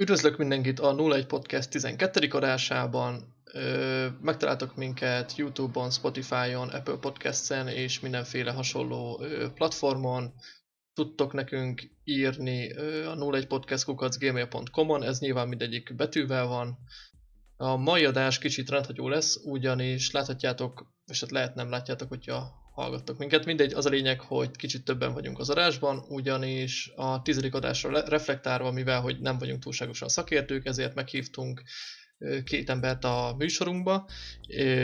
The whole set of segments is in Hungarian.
Üdvözlök mindenkit a 01 Podcast 12. adásában. Megtaláltok minket Youtube-on, Spotify-on, Apple Podcast-en és mindenféle hasonló platformon. Tudtok nekünk írni a 01 podcastkukacgmail.com-on, ez nyilván mindegyik betűvel van. A mai adás kicsit rendhagyó lesz, ugyanis láthatjátok, és hát lehet nem látjátok, hogyha hallgattok minket. Mindegy, az a lényeg, hogy kicsit többen vagyunk az adásban, ugyanis a tizedik adásra reflektálva, mivel hogy nem vagyunk túlságosan szakértők, ezért meghívtunk két embert a műsorunkba.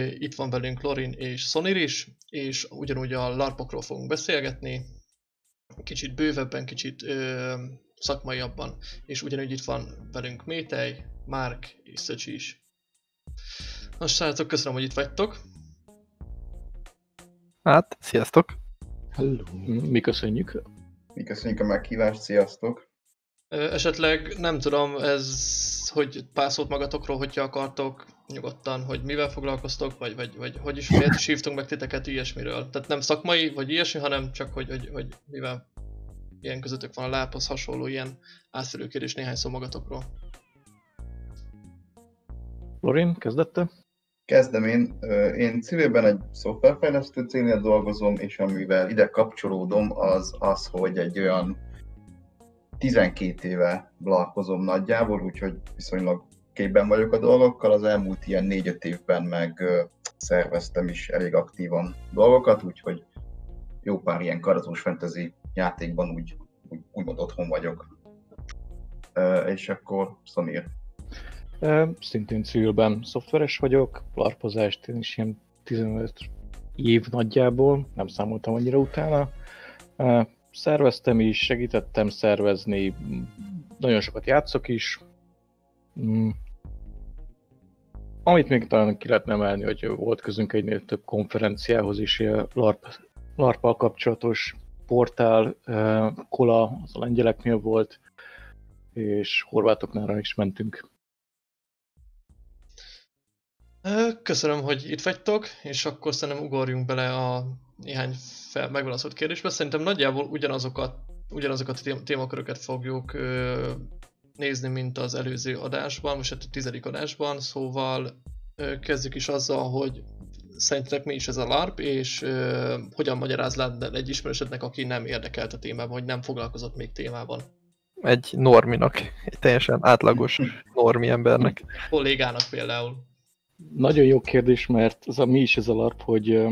Itt van velünk Lorin és Sonir is, és ugyanúgy a larpokról fogunk beszélgetni, kicsit bővebben, kicsit ö, szakmaiabban, és ugyanúgy itt van velünk Métej, Márk és Szöcsi is. Most srácok, köszönöm, hogy itt vagytok. Hát, sziasztok! Hello! Mi köszönjük! Mi köszönjük a meghívást, sziasztok! Esetleg nem tudom, ez, hogy pár szót magatokról, hogyha akartok, nyugodtan, hogy mivel foglalkoztok, vagy, vagy, vagy hogy is, miért is hívtunk meg titeket ilyesmiről. Tehát nem szakmai, vagy ilyesmi, hanem csak, hogy, hogy, hogy mivel ilyen közöttök van a lábhoz hasonló ilyen átszerű kérdés néhány szó magatokról. Lorin, kezdette? Kezdem én. Én civilben egy szoftverfejlesztő cégnél dolgozom, és amivel ide kapcsolódom, az az, hogy egy olyan 12 éve blalkozom nagyjából, úgyhogy viszonylag képben vagyok a dolgokkal. Az elmúlt ilyen 4-5 évben meg szerveztem is elég aktívan dolgokat, úgyhogy jó pár ilyen karazós fantasy játékban úgy, úgy úgymond otthon vagyok. És akkor Samir, Szintén civilben szoftveres vagyok, larpozást én is ilyen 15 év nagyjából, nem számoltam annyira utána. Szerveztem is, segítettem szervezni, nagyon sokat játszok is. Mm. Amit még talán ki lehetne emelni, hogy volt közünk egynél több konferenciához is, LARP, larp kapcsolatos portál, Kola, az a lengyeleknél volt, és horvátoknál is mentünk. Köszönöm, hogy itt vagytok, és akkor szerintem ugorjunk bele a néhány fel, megválaszolt kérdésbe. Szerintem nagyjából ugyanazokat, ugyanazokat a témaköröket fogjuk ö, nézni, mint az előző adásban, most a tizedik adásban, szóval ö, kezdjük is azzal, hogy szerintetek mi is ez a LARP, és ö, hogyan magyaráz le egy ismerősödnek, aki nem érdekelt a témában, vagy nem foglalkozott még témában? Egy norminak, egy teljesen átlagos normi embernek. Kollégának például. Nagyon jó kérdés, mert az a, mi is ez a larp, hogy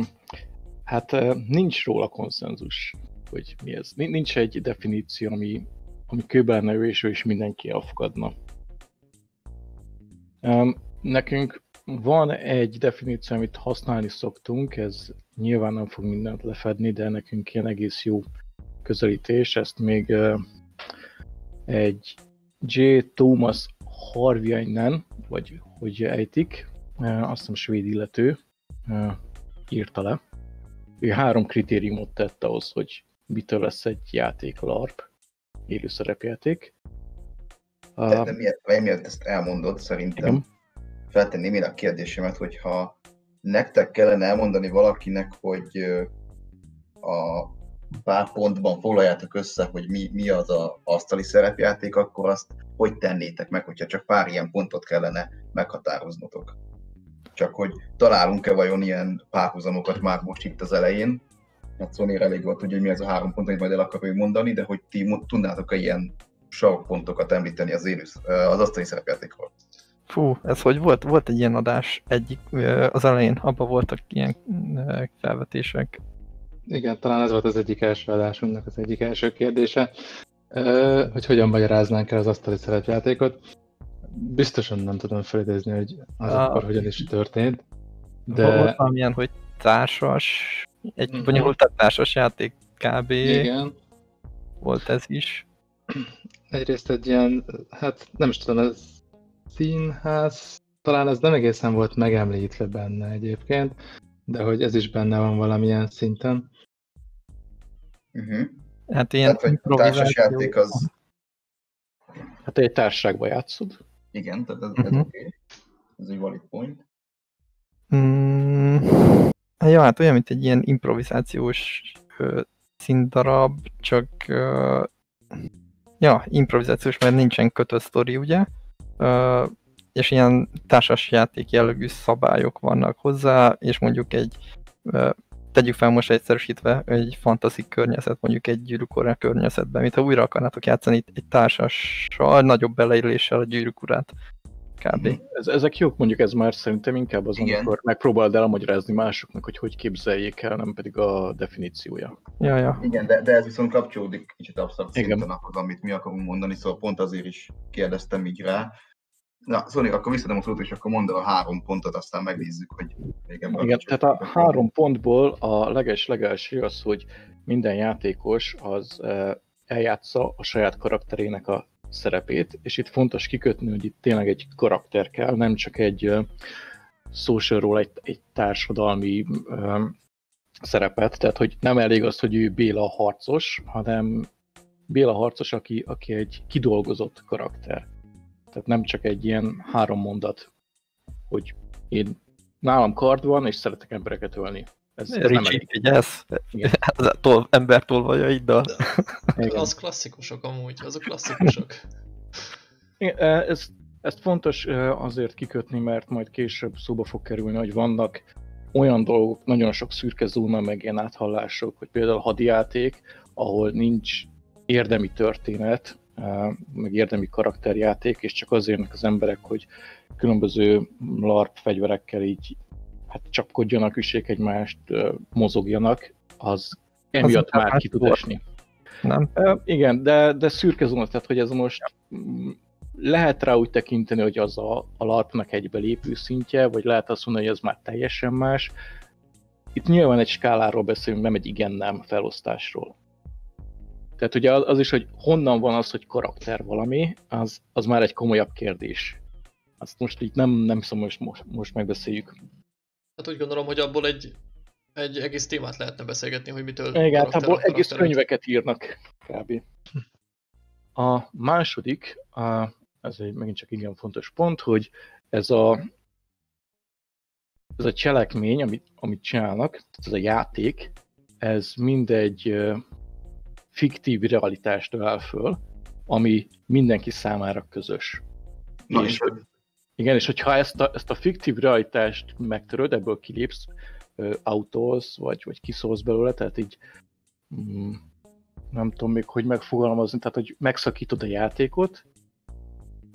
hát nincs róla konszenzus, hogy mi ez. Nincs egy definíció, ami, ami kőben ő és is mindenki elfogadna. Nekünk van egy definíció, amit használni szoktunk, ez nyilván nem fog mindent lefedni, de nekünk ilyen egész jó közelítés, ezt még egy J. Thomas Harviainen, vagy hogy ejtik, azt hiszem svéd illető írta le. Ő három kritériumot tett ahhoz, hogy mitől lesz egy játék LARP, élő szerepjáték. De, de miért, miért ezt elmondod, szerintem Igen. feltenném én a kérdésemet, hogyha nektek kellene elmondani valakinek, hogy a pár pontban foglaljátok össze, hogy mi, mi az a asztali szerepjáték, akkor azt hogy tennétek meg, hogyha csak pár ilyen pontot kellene meghatároznotok? Csak hogy találunk-e vajon ilyen párhuzamokat már most itt az elején. Hát Sony elég volt, hogy mi ez a három pont, amit majd el akarjuk mondani, de hogy ti tudnátok-e ilyen sarokpontokat említeni az, élő, az asztali szerepjátékról? Fú, ez hogy volt? Volt egy ilyen adás egyik, az elején, abban voltak ilyen felvetések. Igen, talán ez volt az egyik első adásunknak az egyik első kérdése, hogy hogyan magyaráznánk el az asztali szerepjátékot biztosan nem tudom felidézni, hogy az ah. akkor hogyan is történt. De... Volt valamilyen, hogy társas, egy uh-huh. bonyolultabb társas játék kb. Igen. Volt ez is. Egyrészt egy ilyen, hát nem is tudom, ez színház, talán ez nem egészen volt megemlítve benne egyébként, de hogy ez is benne van valamilyen szinten. Uh-huh. Hát ilyen Tehát, hogy társasjáték az... Hát egy társaságban játszod? Igen, tehát ez, uh-huh. ez oké. Okay. Ez egy valid point. Mm, ja, hát olyan, mint egy ilyen improvizációs ö, színdarab, csak ö, ja, improvizációs, mert nincsen kötött sztori, ugye? Uh, és ilyen társas játék jellegű szabályok vannak hozzá, és mondjuk egy, tegyük fel most egyszerűsítve, egy fantasy környezet, mondjuk egy gyűrűk környezetben, mintha újra akarnátok játszani egy társassal, nagyobb beleilléssel a gyűrűk urát kb. Mhm. Ez, ezek jók, mondjuk ez már szerintem inkább az, Igen. amikor megpróbáld elmagyarázni másoknak, hogy hogy képzeljék el, nem pedig a definíciója. Ja, ja. Igen, de, de ez viszont kapcsolódik kicsit abszolút szinten ahhoz, amit mi akarunk mondani, szóval pont azért is kérdeztem így rá. Na, Szóval akkor visszadom a szót, és akkor mondd a három pontot, aztán megnézzük, hogy még Igen, tehát a három pontból a leges legelső az, hogy minden játékos az eljátsza a saját karakterének a szerepét, és itt fontos kikötni, hogy itt tényleg egy karakter kell, nem csak egy socialról egy, egy társadalmi szerepet, tehát hogy nem elég az, hogy ő Béla harcos, hanem Béla harcos, aki, aki egy kidolgozott karakter. Tehát nem csak egy ilyen három mondat, hogy én nálam kard van, és szeretek embereket ölni. Ez, ez Ricsi, nem vigyázz, tol, ember tolvajaiddal. Az klasszikusok amúgy, azok klasszikusok. Ez, ezt fontos azért kikötni, mert majd később szóba fog kerülni, hogy vannak olyan dolgok, nagyon sok szürke zóna, meg ilyen áthallások, hogy például hadijáték, ahol nincs érdemi történet, meg érdemi karakterjáték, és csak azért az emberek, hogy különböző LARP fegyverekkel így hát csapkodjanak, üssék egymást, mozogjanak, az emiatt az már ki tud esni. Nem? Uh, igen, de, de szürke zóna, tehát hogy ez most lehet rá úgy tekinteni, hogy az a, a LARP-nak egy belépő szintje, vagy lehet azt mondani, hogy ez már teljesen más. Itt nyilván egy skáláról beszélünk, nem egy igen-nem felosztásról. Tehát ugye az, az is, hogy honnan van az, hogy karakter valami, az, az már egy komolyabb kérdés. Azt most így nem, nem szóval most, most, megbeszéljük. Hát úgy gondolom, hogy abból egy, egy egész témát lehetne beszélgetni, hogy mitől... Igen, hát abból egész könyveket írnak kb. A második, a, ez egy megint csak igen fontos pont, hogy ez a, ez a cselekmény, amit, amit csinálnak, ez a játék, ez mindegy fiktív realitást övel föl, ami mindenki számára közös. Na, és, igen, és hogyha ezt a, ezt a fiktív realitást megtöröd, ebből kilépsz, autóz, vagy, vagy kiszólsz belőle, tehát így mm, nem tudom még, hogy megfogalmazni, tehát hogy megszakítod a játékot,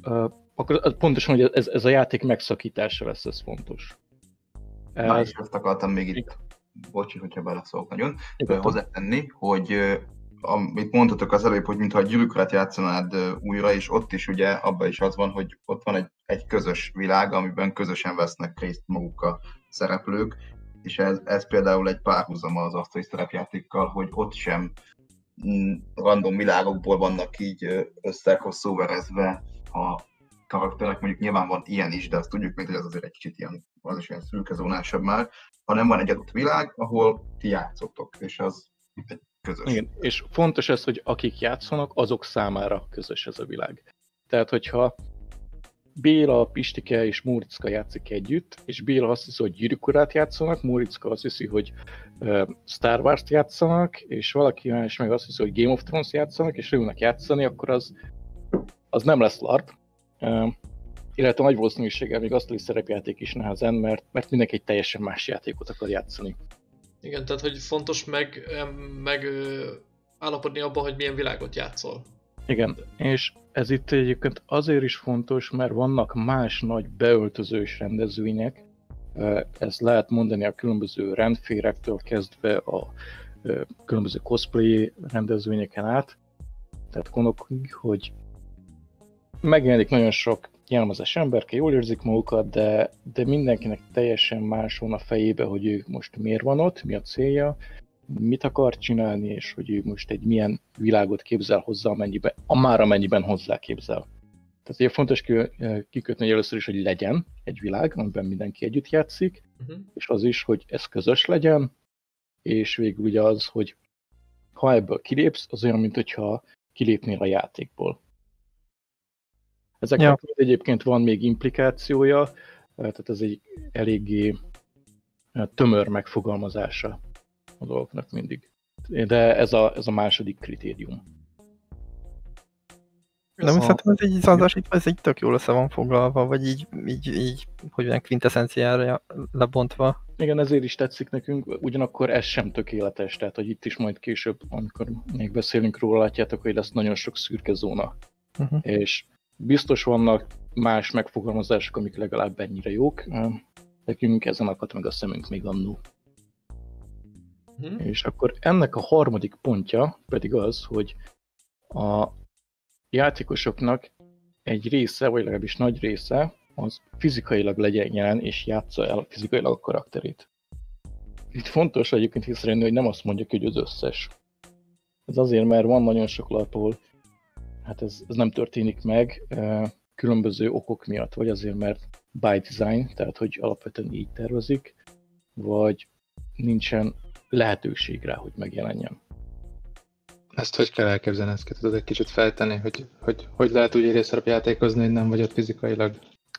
uh, akkor pontosan, hogy ez, ez a játék megszakítása lesz, ez fontos. Na, és azt akartam még itt, bocsi, hogyha beleszólok nagyon, hozzátenni, hogy amit mondhatok az előbb, hogy mintha a gyűrűkrat játszanád újra, és ott is ugye abban is az van, hogy ott van egy, egy közös világ, amiben közösen vesznek részt maguk a szereplők, és ez, ez például egy párhuzama az asztali szerepjátékkal, hogy ott sem mm, random világokból vannak így összehosszúverezve a karakterek, mondjuk nyilván van ilyen is, de azt tudjuk még, hogy ez azért egy kicsit ilyen, az is ilyen szürkezónásabb már, hanem van egy adott világ, ahol ti játszotok, és az egy közös. Igen, és fontos ez, hogy akik játszanak, azok számára közös ez a világ. Tehát, hogyha Béla, Pistike és Múricka játszik együtt, és Béla azt hiszi, hogy gyűrűkurát játszanak, Múricka azt hiszi, hogy uh, Star Wars-t játszanak, és valaki más meg azt hiszi, hogy Game of Thrones játszanak, és leülnek játszani, akkor az, az nem lesz LARP. Illetve nagy valószínűséggel még asztali szerepjáték is nehezen, mert, mert mindenki egy teljesen más játékot akar játszani. Igen, tehát hogy fontos meg, meg állapodni abban, hogy milyen világot játszol. Igen, és ez itt egyébként azért is fontos, mert vannak más nagy beöltözős rendezvények, ezt lehet mondani a különböző rendférektől kezdve a különböző cosplay rendezvényeken át. Tehát gondolkodjuk, hogy megjelenik nagyon sok jelmezes emberke, jól érzik magukat, de, de mindenkinek teljesen más van a fejébe, hogy ő most miért van ott, mi a célja, mit akar csinálni, és hogy ő most egy milyen világot képzel hozzá, amennyiben, a már amennyiben hozzá képzel. Tehát ugye fontos kikötni hogy először is, hogy legyen egy világ, amiben mindenki együtt játszik, uh-huh. és az is, hogy ez közös legyen, és végül ugye az, hogy ha ebből kilépsz, az olyan, mint hogyha kilépnél a játékból. Ezeknek ja. egyébként van még implikációja, tehát ez egy eléggé tömör megfogalmazása a dolgoknak mindig. De ez a, ez a második kritérium. Nem, szóval... szerintem ez így százasítva, ez így tök jól össze van foglalva, vagy így, így, így hogy olyan quintessenciára lebontva. Igen, ezért is tetszik nekünk, ugyanakkor ez sem tökéletes, tehát hogy itt is majd később, amikor még beszélünk róla, látjátok, hogy lesz nagyon sok szürke zóna. Uh-huh. És biztos vannak más megfogalmazások, amik legalább ennyire jók. Nekünk ezen akadt meg a szemünk még annó. Uh-huh. És akkor ennek a harmadik pontja pedig az, hogy a játékosoknak egy része, vagy legalábbis nagy része, az fizikailag legyen jelen, és játsza el fizikailag a karakterét. Itt fontos egyébként észrevenni, hogy nem azt mondjuk, hogy az összes. Ez azért, mert van nagyon sok lap, ahol hát ez, ez nem történik meg különböző okok miatt, vagy azért, mert by design, tehát hogy alapvetően így tervezik, vagy nincsen lehetőség rá, hogy megjelenjen. Ezt hogy kell elképzelni, ezt tudod egy kicsit feltenni, hogy, hogy hogy lehet úgy játékozni, hogy nem vagy ott fizikailag?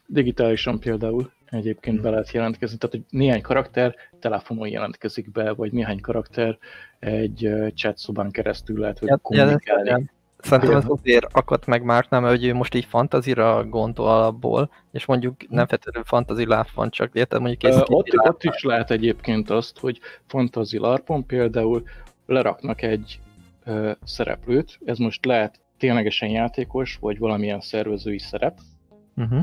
Digitálisan például egyébként hmm. be lehet jelentkezni, tehát hogy néhány karakter telefonon jelentkezik be, vagy néhány karakter egy chat szobán keresztül lehet, hogy ja, kommunikálni. Ja, Szerintem ez azért akadt meg már, nem, hogy ő most így fantazira gondol alapból, és mondjuk nem feltétlenül fantazi láp van, csak érted, mondjuk uh, ott, ott is lehet egyébként azt, hogy fantazi larpon például leraknak egy szereplőt, ez most lehet ténylegesen játékos, vagy valamilyen szervezői szerep, uh-huh.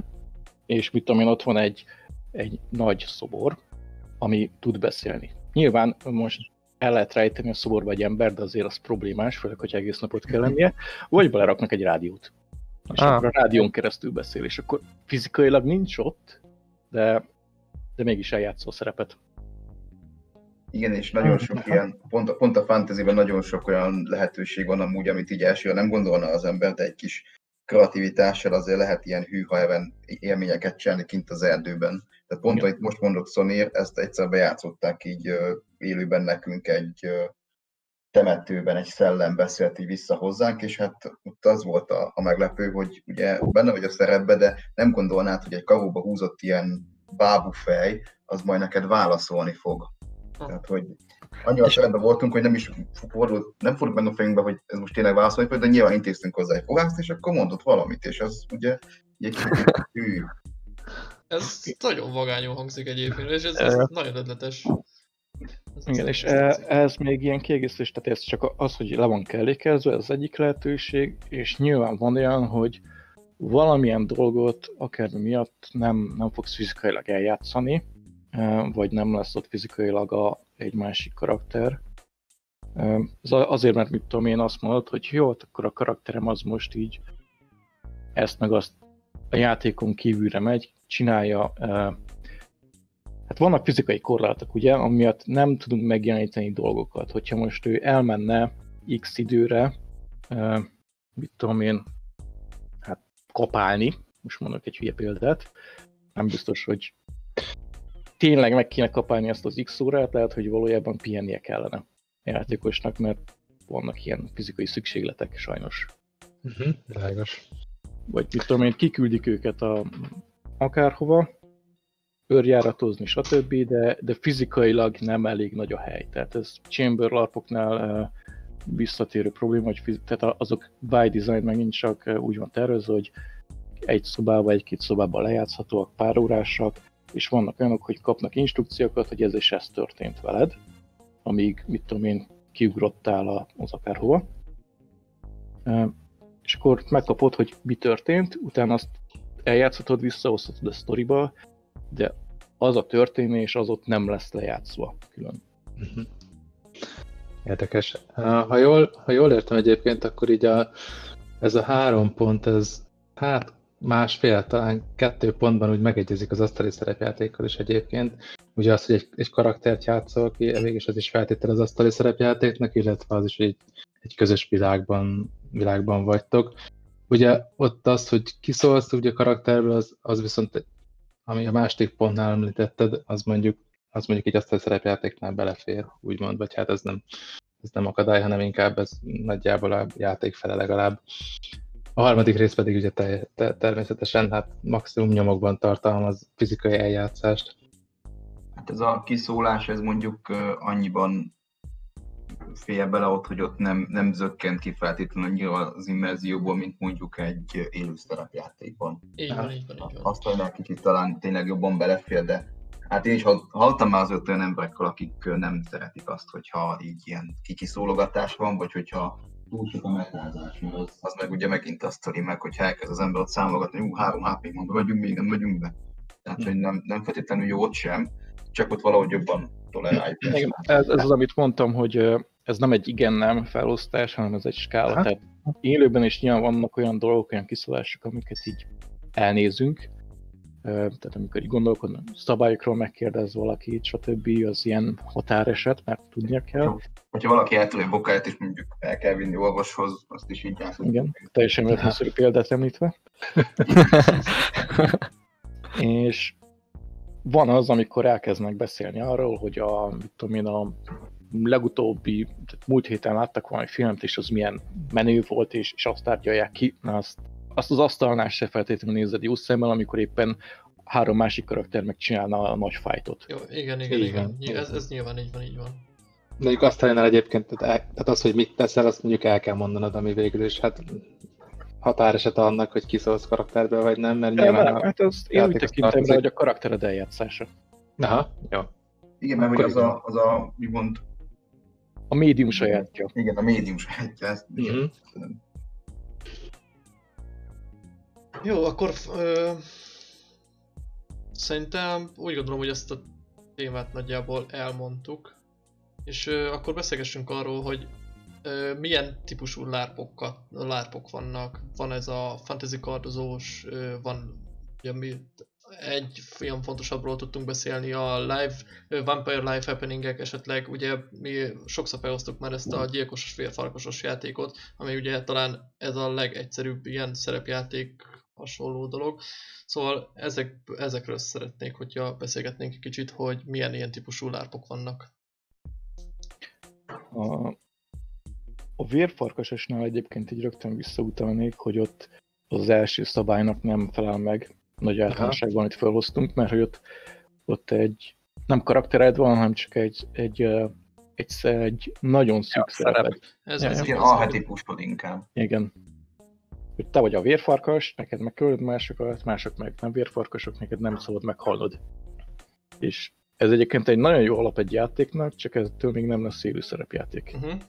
és mit tudom én, ott van egy, egy nagy szobor, ami tud beszélni. Nyilván most el lehet rejteni a szoborba egy ember, de azért az problémás, főleg, hogy egész napot kell lennie, vagy beleraknak egy rádiót. És ah. akkor a rádión keresztül beszél, és akkor fizikailag nincs ott, de, de mégis eljátszó szerepet. Igen, és nagyon sok ilyen, pont, pont a fantasyben nagyon sok olyan lehetőség van amúgy, amit így elsőre nem gondolna az ember, de egy kis kreativitással azért lehet ilyen hűha élményeket csinálni kint az erdőben. Tehát pont, amit most mondok Szonér, ezt egyszer bejátszották így élőben nekünk egy temetőben, egy szellem beszélt így vissza hozzánk, és hát ott az volt a, a meglepő, hogy ugye benne vagy a szerepbe, de nem gondolnád, hogy egy karóba húzott ilyen bábufej, az majd neked válaszolni fog. Tehát, hogy annyira szerepben voltunk, hogy nem is fordult, nem fordult meg a fejünkbe, hogy ez most tényleg válaszolni, de nyilván intéztünk hozzá egy fogást, és akkor mondott valamit, és az ugye egy hű. Ez nagyon vagányul hangzik egyébként, és ez, ez nagyon ötletes. Ez Igen, és ez, ez még ilyen kiegészítés, tehát ez csak az, hogy le van kellékezve, ez az egyik lehetőség, és nyilván van olyan, hogy valamilyen dolgot akár miatt nem, nem fogsz fizikailag eljátszani, vagy nem lesz ott fizikailag a, egy másik karakter. Ez azért, mert mit tudom én azt mondod, hogy jó, hát akkor a karakterem az most így ezt meg azt a játékon kívülre megy, csinálja. Hát vannak fizikai korlátok, ugye, amiatt nem tudunk megjeleníteni dolgokat. Hogyha most ő elmenne x időre, mit tudom én, hát kapálni, most mondok egy hülye példát, nem biztos, hogy tényleg meg kéne kapálni ezt az X órát, lehet, hogy valójában pihennie kellene a játékosnak, mert vannak ilyen fizikai szükségletek sajnos. Uh-huh, világos. Vagy mit tudom én, kiküldik őket a, akárhova, őrjáratozni, stb., de, de fizikailag nem elég nagy a hely. Tehát ez Chamber larpoknál visszatérő probléma, hogy fiz- tehát azok by design megint csak úgy van tervezve, hogy egy szobába, egy-két szobába lejátszhatóak, pár órásak, és vannak olyanok, hogy kapnak instrukciókat, hogy ez és ez történt veled, amíg, mit tudom én, kiugrottál az akárhova. És akkor megkapod, hogy mi történt, utána azt eljátszhatod, visszahozhatod a sztoriba, de az a történés az ott nem lesz lejátszva külön. Mhm. Érdekes. Ha jól, ha jól értem egyébként, akkor így a, ez a három pont, ez hát másfél, talán kettő pontban úgy megegyezik az asztali szerepjátékkal is egyébként. Ugye az, hogy egy, egy karaktert játszol ki, mégis az is feltétel az asztali szerepjátéknak, illetve az is, hogy egy, egy közös világban, világban vagytok. Ugye ott az, hogy kiszólsz ugye a karakterből, az, az viszont, ami a másik pontnál említetted, az mondjuk, az mondjuk egy asztali szerepjátéknál belefér, úgymond, vagy hát ez nem, ez nem akadály, hanem inkább ez nagyjából a játék fele legalább. A harmadik rész pedig ugye te, te, természetesen hát maximum nyomokban tartalmaz fizikai eljátszást. Hát ez a kiszólás, ez mondjuk annyiban félje bele ott, hogy ott nem, nem zökkent ki feltétlenül annyira az immerzióból, mint mondjuk egy élő szerepjátékban. Így van, így van, így van. Azt hogy kicsit talán tényleg jobban belefér, de hát én is hallottam már az olyan emberekkel, akik nem szeretik azt, hogyha így ilyen kicsi szólogatás van, vagy hogyha túl sok a metázás, mert az, az meg ugye megint azt sztori meg, hogy elkezd az ember ott számogatni, hogy három hp mondva, megyünk még, nem megyünk be. Tehát, hogy nem, nem feltétlenül jó ott sem, csak ott valahogy jobban toleráljuk. Igen, ez, ez az, amit mondtam, hogy ez nem egy igen-nem felosztás, hanem ez egy skála. Hát. Tehát élőben is nyilván vannak olyan dolgok, olyan kiszólások, amiket így elnézünk. Tehát amikor így gondolkodnak, szabályokról megkérdez valaki, stb. az ilyen határeset, mert tudnia kell. Hogyha valaki egy bokáját, és mondjuk el kell vinni orvoshoz, azt is így játszunk. Igen, teljesen értelmszerű példát említve. és van az, amikor elkezdnek beszélni arról, hogy a, mit tudom én, a legutóbbi, tehát múlt héten láttak valami filmet, és az milyen menő volt, és, és azt tárgyalják ki, na azt, azt az asztalnál se feltétlenül nézed jó szemmel, amikor éppen három másik karakter megcsinálna a nagy fájtot. Jó, igen, igen, igen. igen. Ez, ez nyilván így van, így van. Mondjuk azt egyébként, tehát, tehát az, hogy mit teszel, azt mondjuk el kell mondanod, ami végül is hát határeset annak, hogy kiszólsz karakterből, vagy nem, mert nyilván a hát azt én úgy tekintem rá, hogy a karaktered eljátszása. Aha, jó. Igen, mert hogy az a, az a, mi mond... A médium sajátja. Igen, a médium sajátja, ezt mm-hmm. Jó, akkor ö, szerintem úgy gondolom, hogy ezt a témát nagyjából elmondtuk. És ö, akkor beszélgessünk arról, hogy milyen típusú lárpokat, lárpok vannak. Van ez a fantasy kardozós, van ugye mi egy ilyen fontosabbról tudtunk beszélni, a live, Vampire Live Happeningek esetleg, ugye mi sokszor felosztok már ezt a gyilkosos vérfarkasos játékot, ami ugye talán ez a legegyszerűbb ilyen szerepjáték hasonló dolog. Szóval ezek, ezekről szeretnék, hogyha beszélgetnénk egy kicsit, hogy milyen ilyen típusú lárpok vannak. A, a vérfarkasosnál egyébként egy rögtön visszautalnék, hogy ott az első szabálynak nem felel meg nagy általánosságban, amit felhoztunk, mert hogy ott, ott egy nem karaktered van, hanem csak egy, egy, egy, egy nagyon szűk ja, szereped. Ez ja, egy arhetipusod inkább. Igen. Hogy te vagy a vérfarkas, neked meg másokat, mások meg nem vérfarkasok, neked nem szabad meghalnod. És ez egyébként egy nagyon jó alap egy játéknak, csak eztől még nem lesz élő szerepjáték. Uh-huh.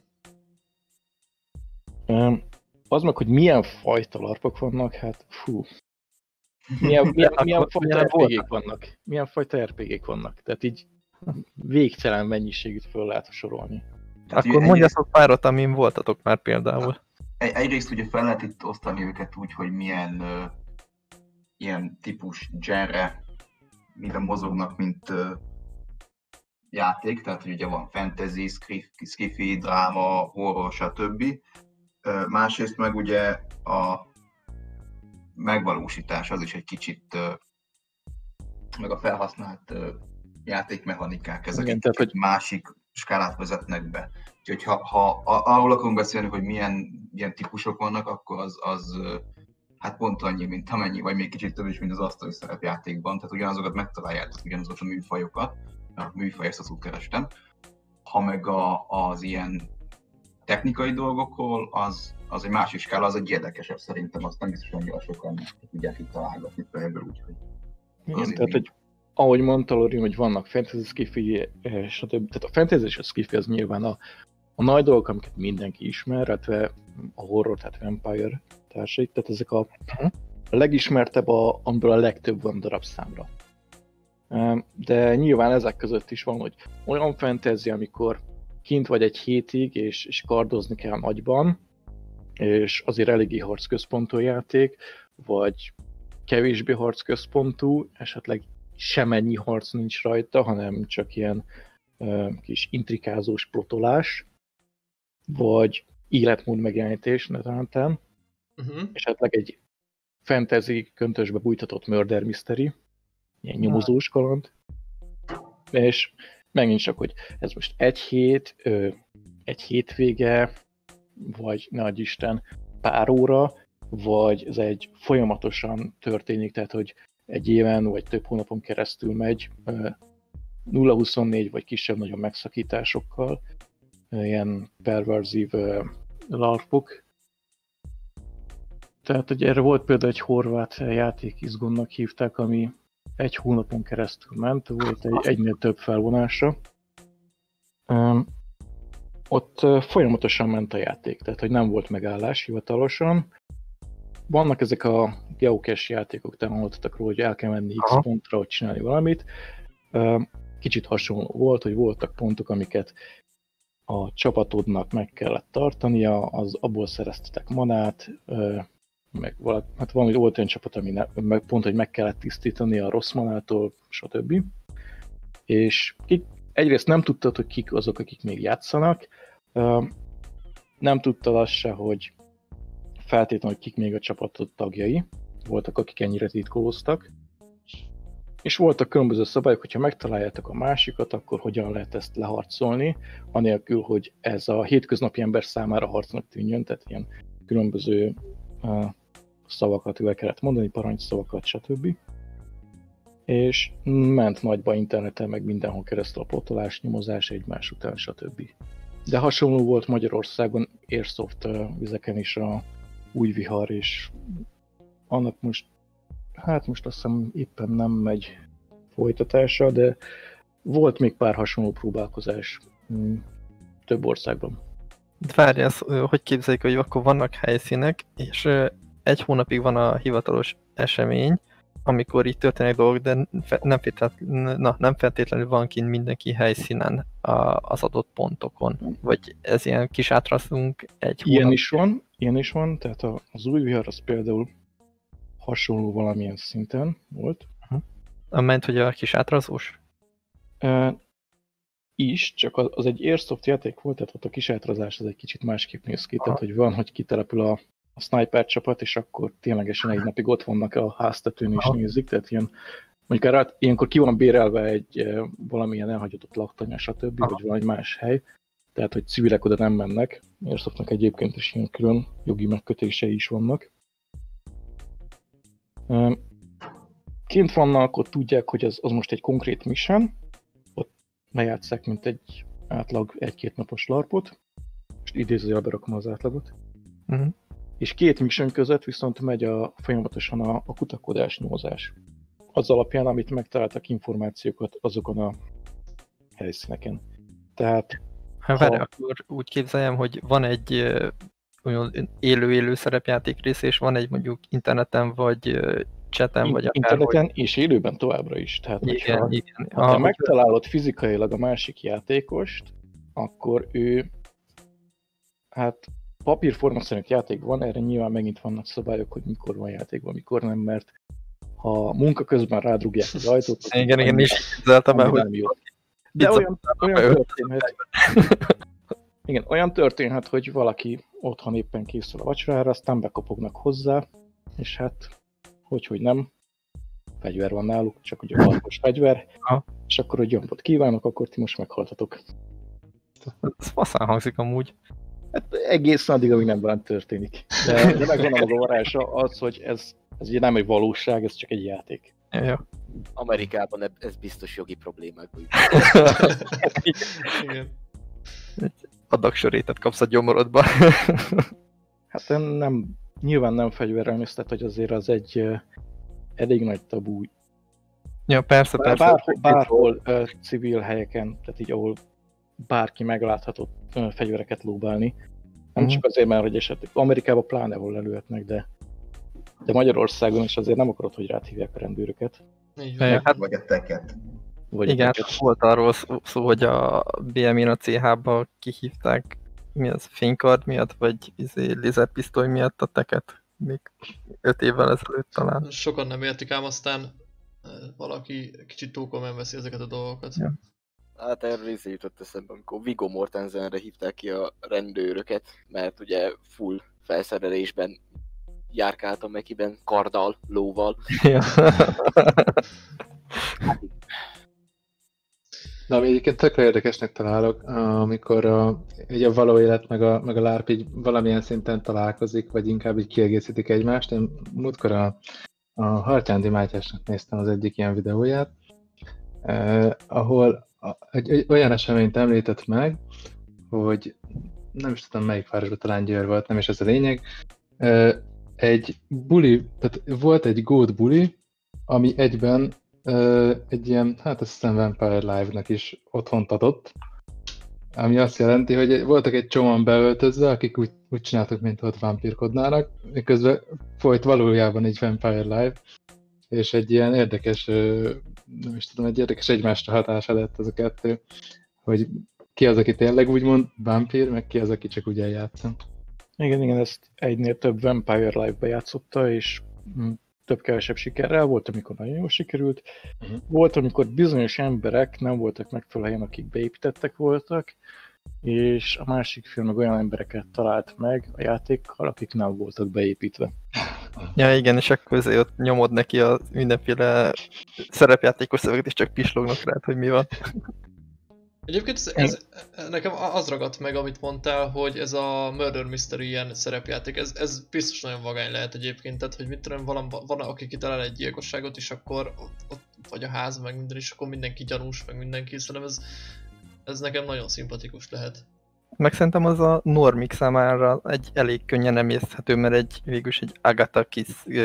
Az meg, hogy milyen fajta larpok vannak, hát fú. Milyen, milyen, milyen fajta RPG-k vannak? Milyen fajta RPG-k vannak? Tehát így végtelen mennyiségűt föl lehet sorolni. Tehát Akkor mondjatok párat, amin voltatok már például. Egy, egyrészt ugye fel lehet itt osztani őket úgy, hogy milyen uh, ilyen típus genre, minden mozognak, mint uh, játék, tehát hogy ugye van fantasy, skifi, dráma, horror, stb. Másrészt meg ugye a megvalósítás az is egy kicsit, meg a felhasznált játékmechanikák, ezek Igen, tehát, hogy másik skálát vezetnek be. Úgyhogy ha, ha arról akarunk beszélni, hogy milyen, milyen típusok vannak, akkor az, az hát pont annyi, mint amennyi, vagy még kicsit több is, mint az asztali szerepjátékban. Tehát ugyanazokat megtaláljátok, ugyanazokat a műfajokat, a műfaj ezt az kerestem. Ha meg a, az ilyen technikai dolgokról, az, az egy másik skála, az egy érdekesebb szerintem, azt nem biztos annyira sokan tudják itt találgatni fejből, úgyhogy... Igen, tehát hogy ahogy mondta Lorin, hogy vannak fantasy skifi, eh, stb. Tehát a fantasy és a skifi az nyilván a, a nagy dolgok, amiket mindenki ismer, illetve a horror, tehát vampire társait, tehát ezek a, a legismertebb, a, amiből a legtöbb van darabszámra. De nyilván ezek között is van, hogy olyan fantasy, amikor kint vagy egy hétig, és, és kardozni kell nagyban, és azért eléggé harcközpontú játék, vagy kevésbé harcközpontú, esetleg semennyi harc nincs rajta, hanem csak ilyen uh, kis intrikázós plotolás, vagy életmód megjelenítés netán, uh-huh. esetleg egy fantasy köntösbe bújtatott murder mystery, ilyen nyomozós kaland, és megint csak, hogy ez most egy hét, egy hétvége, vagy nagy Isten pár óra, vagy ez egy folyamatosan történik, tehát hogy egy éven vagy több hónapon keresztül megy 0-24 vagy kisebb-nagyobb megszakításokkal. ilyen perverzív larpok. Tehát hogy erre volt például egy horvát játék, izgonnak hívták, ami egy hónapon keresztül ment, volt egy egynél több felvonása. Ott folyamatosan ment a játék, tehát hogy nem volt megállás hivatalosan. Vannak ezek a geocache játékok, te hallottatok róla, hogy el kell menni X Aha. pontra, hogy csinálni valamit. Kicsit hasonló volt, hogy voltak pontok, amiket a csapatodnak meg kellett tartania, az abból szereztetek manát, meg valaki, hát van, hogy volt olyan csapat, ami ne, meg, pont, hogy meg kellett tisztítani a rossz manától, stb. És kik, egyrészt nem tudtad, hogy kik azok, akik még játszanak, nem tudtad azt se, hogy feltétlenül, kik még a csapatod tagjai, voltak, akik ennyire titkolóztak, és voltak különböző szabályok, hogyha megtaláljátok a másikat, akkor hogyan lehet ezt leharcolni, anélkül, hogy ez a hétköznapi ember számára harcnak tűnjön, tehát ilyen különböző uh, szavakat üve kellett mondani, parancsszavakat, stb. És ment nagyba interneten, meg mindenhol keresztül a potolás, nyomozás egymás után, stb. De hasonló volt Magyarországon Airsoft vizeken is a új vihar, és annak most, hát most azt hiszem éppen nem megy folytatása, de volt még pár hasonló próbálkozás mm, több országban. De várj, ez, hogy képzeljük, hogy akkor vannak helyszínek, és egy hónapig van a hivatalos esemény, amikor itt történnek dolgok, de nem feltétlenül, na, nem feltétlenül van kint mindenki helyszínen az adott pontokon. Vagy ez ilyen kis átrasztunk egy Ilyen hónap. is van, ilyen is van, tehát az új vihar az például hasonló valamilyen szinten volt. Uh-huh. Ment, hogy a kis átrazós? Uh, is, csak az, az egy Airsoft játék volt, tehát ott a kis átrazás az egy kicsit másképp néz ki, tehát hogy van, hogy kitelepül a, a sniper csapat, és akkor ténylegesen egy napig ott vannak a háztetőn és nézik, tehát ilyen mondjuk erre, ilyenkor ki van bérelve egy valamilyen elhagyott laktanya, stb., Aha. vagy valami más hely, tehát hogy civilek oda nem mennek, Airsoftnak egyébként is ilyen külön jogi megkötései is vannak. Kint vannak, ott tudják, hogy az, az most egy konkrét mission, ott lejátszák, mint egy átlag egy-két napos larpot, és idézőjelbe berakom az átlagot. Uh-huh. És két mission között viszont megy a, folyamatosan a, a kutakodás, nyomozás. Az alapján, amit megtaláltak információkat azokon a helyszíneken. Tehát Hát várj, akkor úgy képzeljem, hogy van egy olyan élő-élő szerepjáték rész, és van egy mondjuk interneten, vagy chaten, vagy akár... Interneten hogy... és élőben továbbra is. Tehát, igen, hogyha, igen. Ha te megtalálod fizikailag a másik játékost, akkor ő hát papírforma szerint játék van, erre nyilván megint vannak szabályok, hogy mikor van játékban, mikor nem, mert ha munka közben rádrugják az ajtót... igen, igen, is képzeltem el, hogy de olyan, olyan történhet. Igen, olyan történhet, hogy valaki otthon éppen készül a vacsorára, aztán bekopognak hozzá, és hát, hogy, hogy nem, fegyver van náluk, csak ugye valakos fegyver, ha. és akkor, hogy jobbot kívánok, akkor ti most meghaltatok. Ez faszán hangzik amúgy. Hát egészen addig, amíg nem velem történik. De, de megvan a maga varázsa az, hogy ez, ez ugye nem egy valóság, ez csak egy játék. Ja. Amerikában ez biztos jogi problémák. Igen. Adagsorétet kapsz a gyomorodba. hát nem, nyilván nem fegyverelmésztet, hogy azért az egy elég nagy tabú. Ja, persze, persze. Bárhol, bárhol uh, civil helyeken, tehát így ahol bárki megláthatott fegyvereket lóbálni. Nem uh-huh. csak azért, mert hogy esetleg Amerikában pláne hol előhetnek, de de Magyarországon is azért nem akarod, hogy ráthívják a rendőröket. Így van. Hát, vagy a teket. Vagy igen, teket. volt arról szó, szó, hogy a BMI-n a CH-ba kihívták mi az, fénykard miatt, vagy izé, lézerpisztoly miatt a teket, még öt évvel ezelőtt talán. Sokan nem értik, ám aztán valaki kicsit túlkomolyan veszi ezeket a dolgokat. Ja. Hát erről izé jutott eszembe, amikor Viggo Mortensenre hívták ki a rendőröket, mert ugye full felszerelésben járkáltam Mekiben karddal, lóval. Ja. Na, ami egyébként tökre érdekesnek találok, amikor a, így a való élet meg a, meg a LARP így valamilyen szinten találkozik, vagy inkább így kiegészítik egymást. Én múltkor a, a Hartyándi Mátyásnak néztem az egyik ilyen videóját, eh, ahol egy, egy olyan eseményt említett meg, hogy nem is tudom melyik városban, talán Győr volt, nem is ez a lényeg. Egy buli, tehát volt egy gót buli, ami egyben egy ilyen, hát azt hiszem Vampire Live-nak is otthont adott, ami azt jelenti, hogy voltak egy csomóan beöltözve, akik úgy, úgy csináltak, mint ott vámpírkodnának, miközben folyt valójában egy Vampire Live, és egy ilyen érdekes, nem is tudom, egy érdekes egymásra hatása lett ez a kettő, hogy ki az, aki tényleg úgymond vámpír, meg ki az, aki csak úgy eljátszom. Igen, igen, ezt egynél több Vampire Live-ba játszotta, és több-kevesebb sikerrel, volt, amikor nagyon jól sikerült, uh-huh. volt, amikor bizonyos emberek nem voltak megfelelően, akik beépítettek voltak, és a másik film meg olyan embereket talált meg a játékkal, akik nem voltak beépítve. Ja igen, és akkor azért ott nyomod neki a mindenféle szerepjátékos szöveget, és csak pislognak rád, hogy mi van. Egyébként ez, ez, nekem az ragadt meg, amit mondtál, hogy ez a Murder Mystery ilyen szerepjáték, ez, ez biztos nagyon vagány lehet egyébként, tehát hogy mit tudom, van, van aki kitalál egy gyilkosságot, és akkor ott, ott vagy a ház, meg minden, és akkor mindenki gyanús, meg mindenki, szerintem ez, ez nekem nagyon szimpatikus lehet. Meg szerintem az a normik számára egy elég könnyen emészhető, mert egy végülis egy Agatha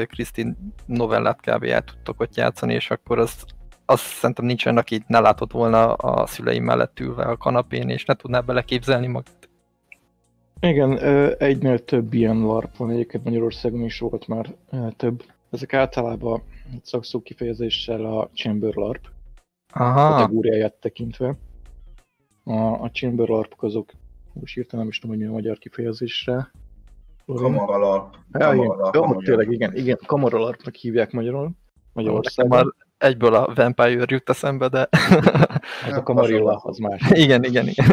Christie novellát kb. el tudtok ott játszani, és akkor az azt szerintem nincsen, aki ne látott volna a szüleim mellett ülve a kanapén, és ne tudná beleképzelni magát. Igen, egynél több ilyen LARP van, egyébként Magyarországon is volt már több. Ezek általában szakszó kifejezéssel a Chamber LARP Aha. kategóriáját tekintve. A, a Chamber LARP azok, most írtam, nem is tudom, hogy mi a magyar kifejezésre. Kamara LARP. Ja, igen, tényleg, igen, igen, Kamara LARP-nak hívják magyarul. Magyarországon egyből a Vampire jut eszembe, de... Hát a Marilla az más. igen, igen, igen.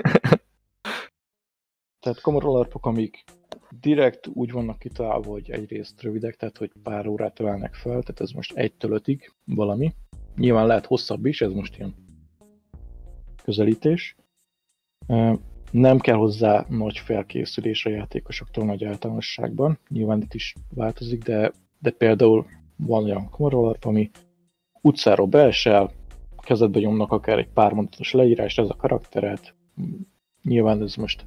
Tehát komoralarpok, amik direkt úgy vannak kitalálva, hogy egyrészt rövidek, tehát hogy pár órát ölelnek fel, tehát ez most egytől ötig valami. Nyilván lehet hosszabb is, ez most ilyen közelítés. Nem kell hozzá nagy felkészülés a játékosoktól nagy általánosságban. Nyilván itt is változik, de, de például van olyan komoralarp, ami utcáról beesel, kezedbe nyomnak akár egy pár mondatos leírás, ez a karakteret. Nyilván ez most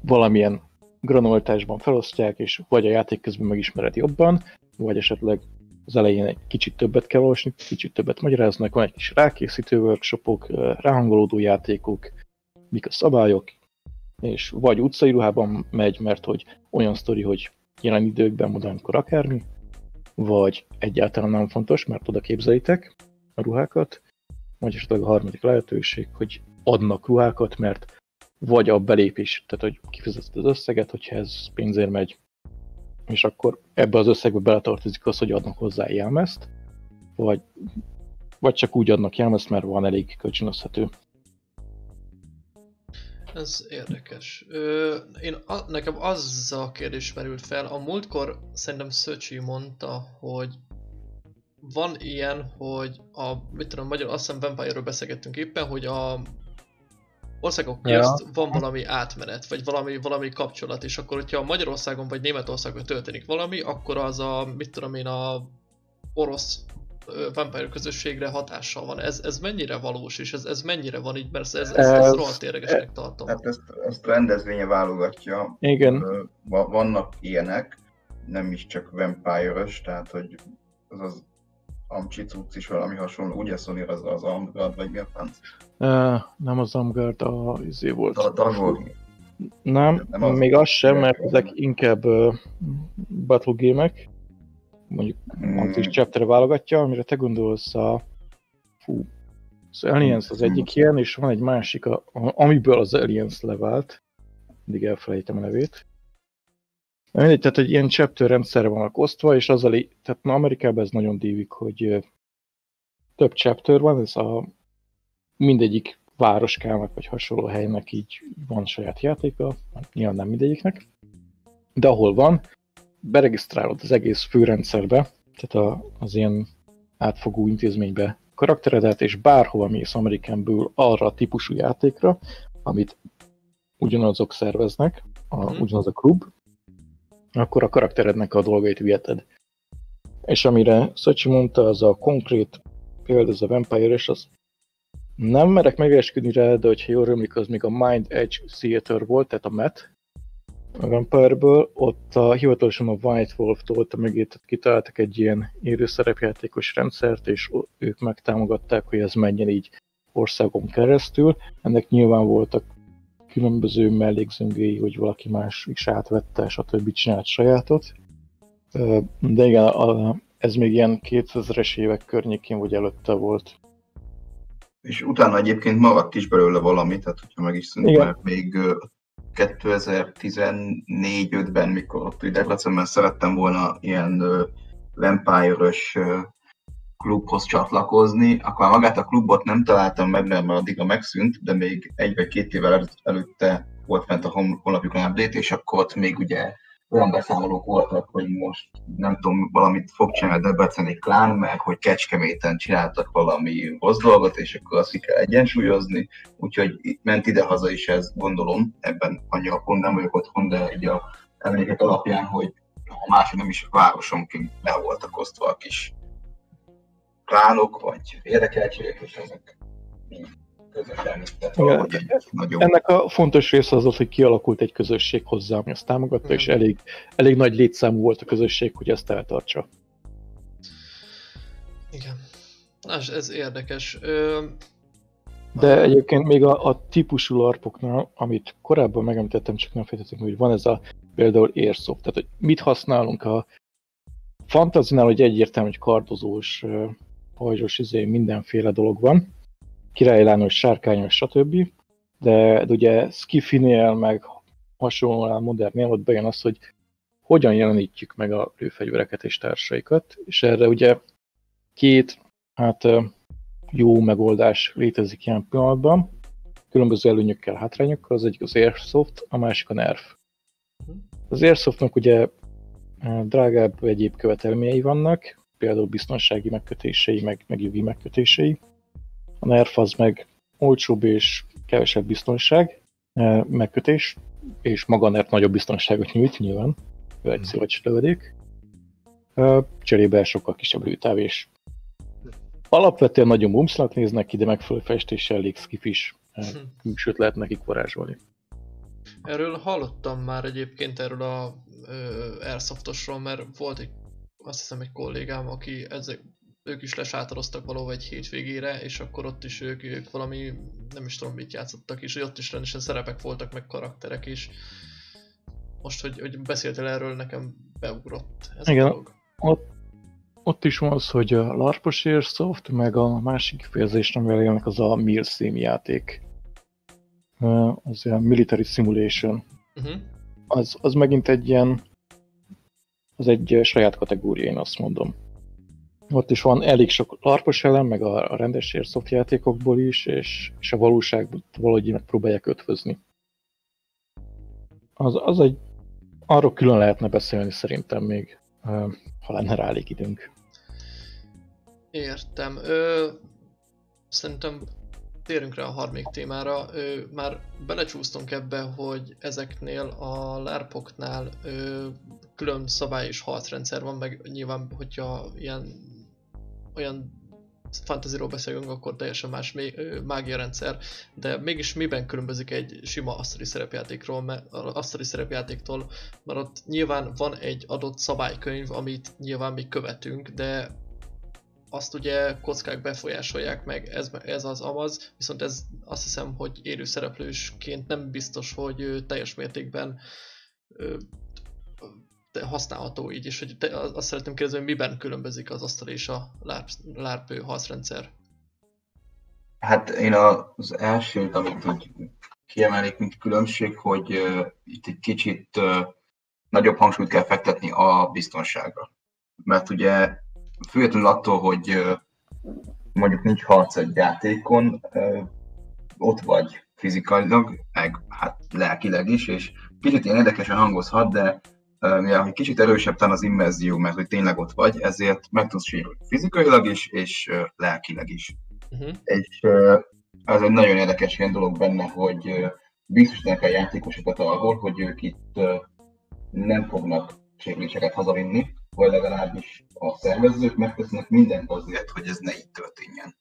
valamilyen granultásban felosztják, és vagy a játék közben megismered jobban, vagy esetleg az elején egy kicsit többet kell olvasni, kicsit többet magyaráznak, van egy kis rákészítő workshopok, ráhangolódó játékok, mik a szabályok, és vagy utcai ruhában megy, mert hogy olyan sztori, hogy jelen időkben, modernkor akármi, vagy egyáltalán nem fontos, mert oda képzeljétek a ruhákat, vagy esetleg a harmadik lehetőség, hogy adnak ruhákat, mert vagy a belépés, tehát hogy kifizeted az összeget, hogyha ez pénzért megy, és akkor ebbe az összegbe beletartozik az, hogy adnak hozzá jelmezt, vagy, vagy csak úgy adnak jelmezt, mert van elég kölcsönözhető. Ez érdekes. Ö, én a, nekem az a kérdés merült fel, a múltkor szerintem Szöcsi mondta, hogy van ilyen, hogy a, mit tudom, magyar, azt hiszem Vampire-ről beszélgettünk éppen, hogy a országok közt ja. van valami átmenet, vagy valami, valami kapcsolat, és akkor, hogyha Magyarországon vagy Németországon történik valami, akkor az a, mit tudom én, a orosz Vampire közösségre hatással van. Ez, ez mennyire valós, és ez, ez mennyire van így, mert ez, ez, ez, ez rohadt érdekesnek tartom. Hát ezt, ezt rendezvénye válogatja. Igen. Vannak ilyenek, nem is csak vampire tehát hogy az az Amcsi cucc is valami hasonló, ugye Sony az az Amgard, vagy mi a franc? Uh, nem az Amgard, a izé volt. A Dagor. Nem, nem az még az sem, mert ezek inkább uh, battle gémek mondjuk hmm. Antis chapter válogatja, amire te gondolsz a... Fú, az Aliens az egyik ilyen, és van egy másik, a, amiből az Aliens levált, mindig elfelejtem a nevét. Na mindegy, tehát egy ilyen chapter rendszerre vannak osztva, és az a lé... tehát na Amerikában ez nagyon dívik, hogy több chapter van, ez a mindegyik városkának, vagy hasonló helynek így van saját játéka, nyilván nem mindegyiknek, de ahol van, beregisztrálod az egész főrendszerbe, tehát a, az ilyen átfogó intézménybe karakteredet, és bárhova mész Amerikán belül arra a típusú játékra, amit ugyanazok szerveznek, a, mm. ugyanaz a klub, akkor a karakterednek a dolgait viheted. És amire Szocsi mondta, az a konkrét példa, ez a Vampire, és az Nem merek megesküdni rá, de hogyha jól emlék, az még a Mind Edge Theater volt, tehát a MET, a Vampire-ből, ott a, hivatalosan a White Wolf tolta meg, kitaláltak egy ilyen élő szerepjátékos rendszert, és ők megtámogatták, hogy ez menjen így országon keresztül. Ennek nyilván voltak különböző mellékzöngéi, hogy valaki más is átvette, stb. csinált sajátot. De igen, a, ez még ilyen 2000-es évek környékén vagy előtte volt. És utána egyébként maradt is belőle valami, tehát hogyha meg is szűnt, mert még 2014-5-ben, mikor ott Debrecenben szerettem volna ilyen vampire-ös klubhoz csatlakozni, akkor magát a klubot nem találtam meg, mert addigra megszűnt, de még egy vagy két évvel előtte volt fent a honlapjukon update, és akkor ott még ugye olyan beszámolók voltak, hogy most nem tudom, valamit fog csinálni Debreceni klán, meg hogy Kecskeméten csináltak valami rossz dolgot, és akkor azt kell egyensúlyozni, úgyhogy ment ide-haza is ez, gondolom, ebben annyira pont nem vagyok otthon, de egy a emlékek alapján, hogy a másik nem is városonként be voltak osztva a kis klánok, vagy érdekeltségek, és ezek Nagyon... Ennek a fontos része az az, hogy kialakult egy közösség hozzá, ami ezt támogatta, mm. és elég, elég nagy létszámú volt a közösség, hogy ezt eltartsa. Igen. Ez, ez érdekes. Ö... De egyébként még a, a típusú larpoknál, amit korábban megemlítettem, csak nem fejtettem, hogy van ez a például airsoft. Tehát, hogy mit használunk a fantazinál, hogy egyértelmű, hogy kardozós, pajzsos, izé, mindenféle dolog van királylános, sárkányos, stb. De, de ugye Skiffinél, meg hasonlóan modernnél ott bejön az, hogy hogyan jelenítjük meg a lőfegyvereket és társaikat, és erre ugye két hát jó megoldás létezik ilyen pillanatban, különböző előnyökkel, hátrányokkal, az egyik az Airsoft, a másik a Nerf. Az Airsoftnak ugye drágább egyéb követelményei vannak, például biztonsági megkötései, meg, meg jogi megkötései, a nerf az meg olcsóbb és kevesebb biztonság, e, megkötés, és maga a nerf nagyobb biztonságot nyújt nyilván, ő egy hmm. szívacs lövedék. E, cserébe sokkal kisebb lőtáv, és alapvetően nagyon bumsznak néznek ki, de megfelelő festéssel elég skifis e, hmm. külsőt lehet nekik varázsolni. Erről hallottam már egyébként erről a Airsoftosról, mert volt egy, azt hiszem egy kollégám, aki ezek, ők is lesátoroztak valahol egy hétvégére, és akkor ott is ők, ők valami, nem is tudom mit játszottak, és ott is rendesen szerepek voltak, meg karakterek is. Most, hogy, hogy beszéltél erről, nekem beugrott ez Igen, a dolog. Ott, ott is van az, hogy a LARPos Airsoft, meg a másik kifejezés, amivel élnek, az a MILSIM játék. Az a Military Simulation. Uh-huh. Az, az megint egy ilyen, az egy saját kategória, én azt mondom ott is van elég sok larpos elem, meg a, rendes Airsoft játékokból is, és, és a valóságban valahogy megpróbálják ötvözni. Az, az egy, arról külön lehetne beszélni szerintem még, ha lenne rá elég időnk. Értem. Ö, szerintem térünk rá a harmadik témára. Ö, már belecsúsztunk ebbe, hogy ezeknél a lerpoknál ö, külön szabály és harcrendszer van, meg nyilván, hogyha ilyen olyan fantasyról beszélünk, akkor teljesen más mágia rendszer, de mégis miben különbözik egy sima asztali szerepjátékról, mert, asztali szerepjátéktól, mert ott nyilván van egy adott szabálykönyv, amit nyilván mi követünk, de azt ugye kockák befolyásolják meg, ez, ez az amaz, viszont ez azt hiszem, hogy élő szereplősként nem biztos, hogy teljes mértékben használható így, és hogy te, azt szeretném kérdezni, hogy miben különbözik az asztal és a LARP, LARP harcrendszer? Hát én az első, amit úgy kiemelnék, mint különbség, hogy uh, itt egy kicsit uh, nagyobb hangsúlyt kell fektetni a biztonságra. Mert ugye függetlenül attól, hogy uh, mondjuk nincs harc egy játékon, uh, ott vagy fizikailag, meg hát lelkileg is, és kicsit ilyen érdekesen hangozhat, de mivel hogy kicsit erősebb talán az immerzió, mert hogy tényleg ott vagy, ezért meg tudsz sérülni fizikailag is, és lelkileg is. Uh-huh. És ez egy nagyon érdekes ilyen dolog benne, hogy biztosítják a játékosokat arról, hogy ők itt nem fognak sérüléseket hazavinni, vagy legalábbis a szervezők megtesznek mindent azért, hogy ez ne így történjen.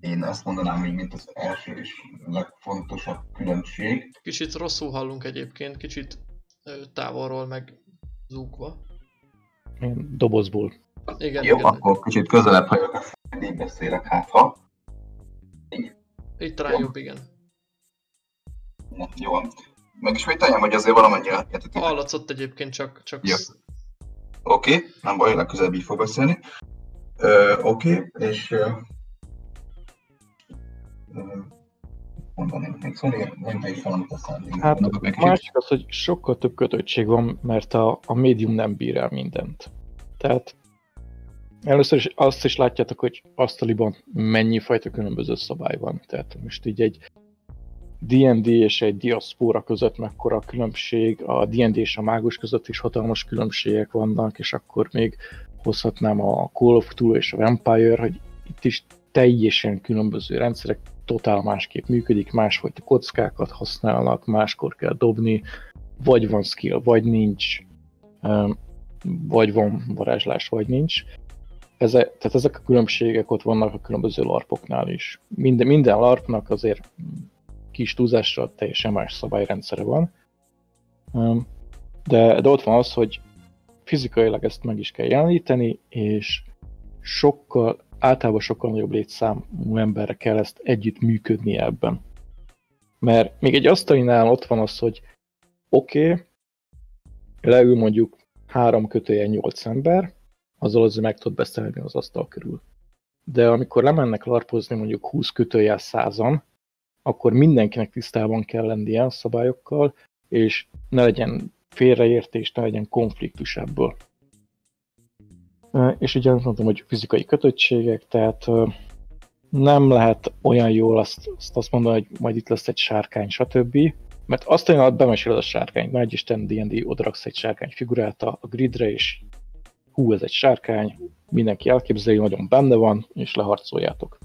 Én azt mondanám még, mint az első és legfontosabb különbség. Kicsit rosszul hallunk egyébként, kicsit távolról meg zúgva. Dobozból. Igen, Jó, igen. akkor kicsit közelebb hagyok a így beszélek, hát ha. Itt talán jobb, igen. Na, jó. Megismételjem, hogy azért valamennyire átértetek. Hallatszott egyébként csak... csak Jó. Oké, okay, nem baj, legközelebb így fog beszélni. Oké, okay, és mondaném még szóval, nem is valamit aztán Hát meg. másik az, hogy sokkal több kötöttség van, mert a, a médium nem bír el mindent. Tehát először is azt is látjátok, hogy asztaliban mennyi fajta különböző szabály van. Tehát most így egy D&D és egy diaszpóra között mekkora a különbség, a D&D és a mágus között is hatalmas különbségek vannak, és akkor még hozhatnám a Call of Cthulhu és a Vampire, hogy itt is teljesen különböző rendszerek, totál másképp működik, másfajta kockákat használnak, máskor kell dobni, vagy van skill, vagy nincs, vagy van varázslás, vagy nincs. Eze, tehát ezek a különbségek ott vannak a különböző larpoknál is. Minden, minden larpnak azért kis túlzással teljesen más szabályrendszere van. De, de ott van az, hogy fizikailag ezt meg is kell jeleníteni, és sokkal, általában sokkal nagyobb létszámú emberre kell ezt együtt működni ebben. Mert még egy asztalinál ott van az, hogy oké, okay, leül mondjuk három kötője nyolc ember, azzal azért meg tud beszélni az asztal körül. De amikor lemennek larpozni mondjuk 20 kötőjel százan, akkor mindenkinek tisztában kell lennie a szabályokkal, és ne legyen félreértés, ne legyen konfliktus ebből. És ugye mondtam, hogy fizikai kötöttségek, tehát nem lehet olyan jól azt, azt, azt mondani, hogy majd itt lesz egy sárkány, stb. Mert azt olyan, hogy bemeséled a sárkányt, nagy Isten D&D odaraksz egy sárkány figurát a gridre, és hú, ez egy sárkány, mindenki elképzeli, nagyon benne van, és leharcoljátok.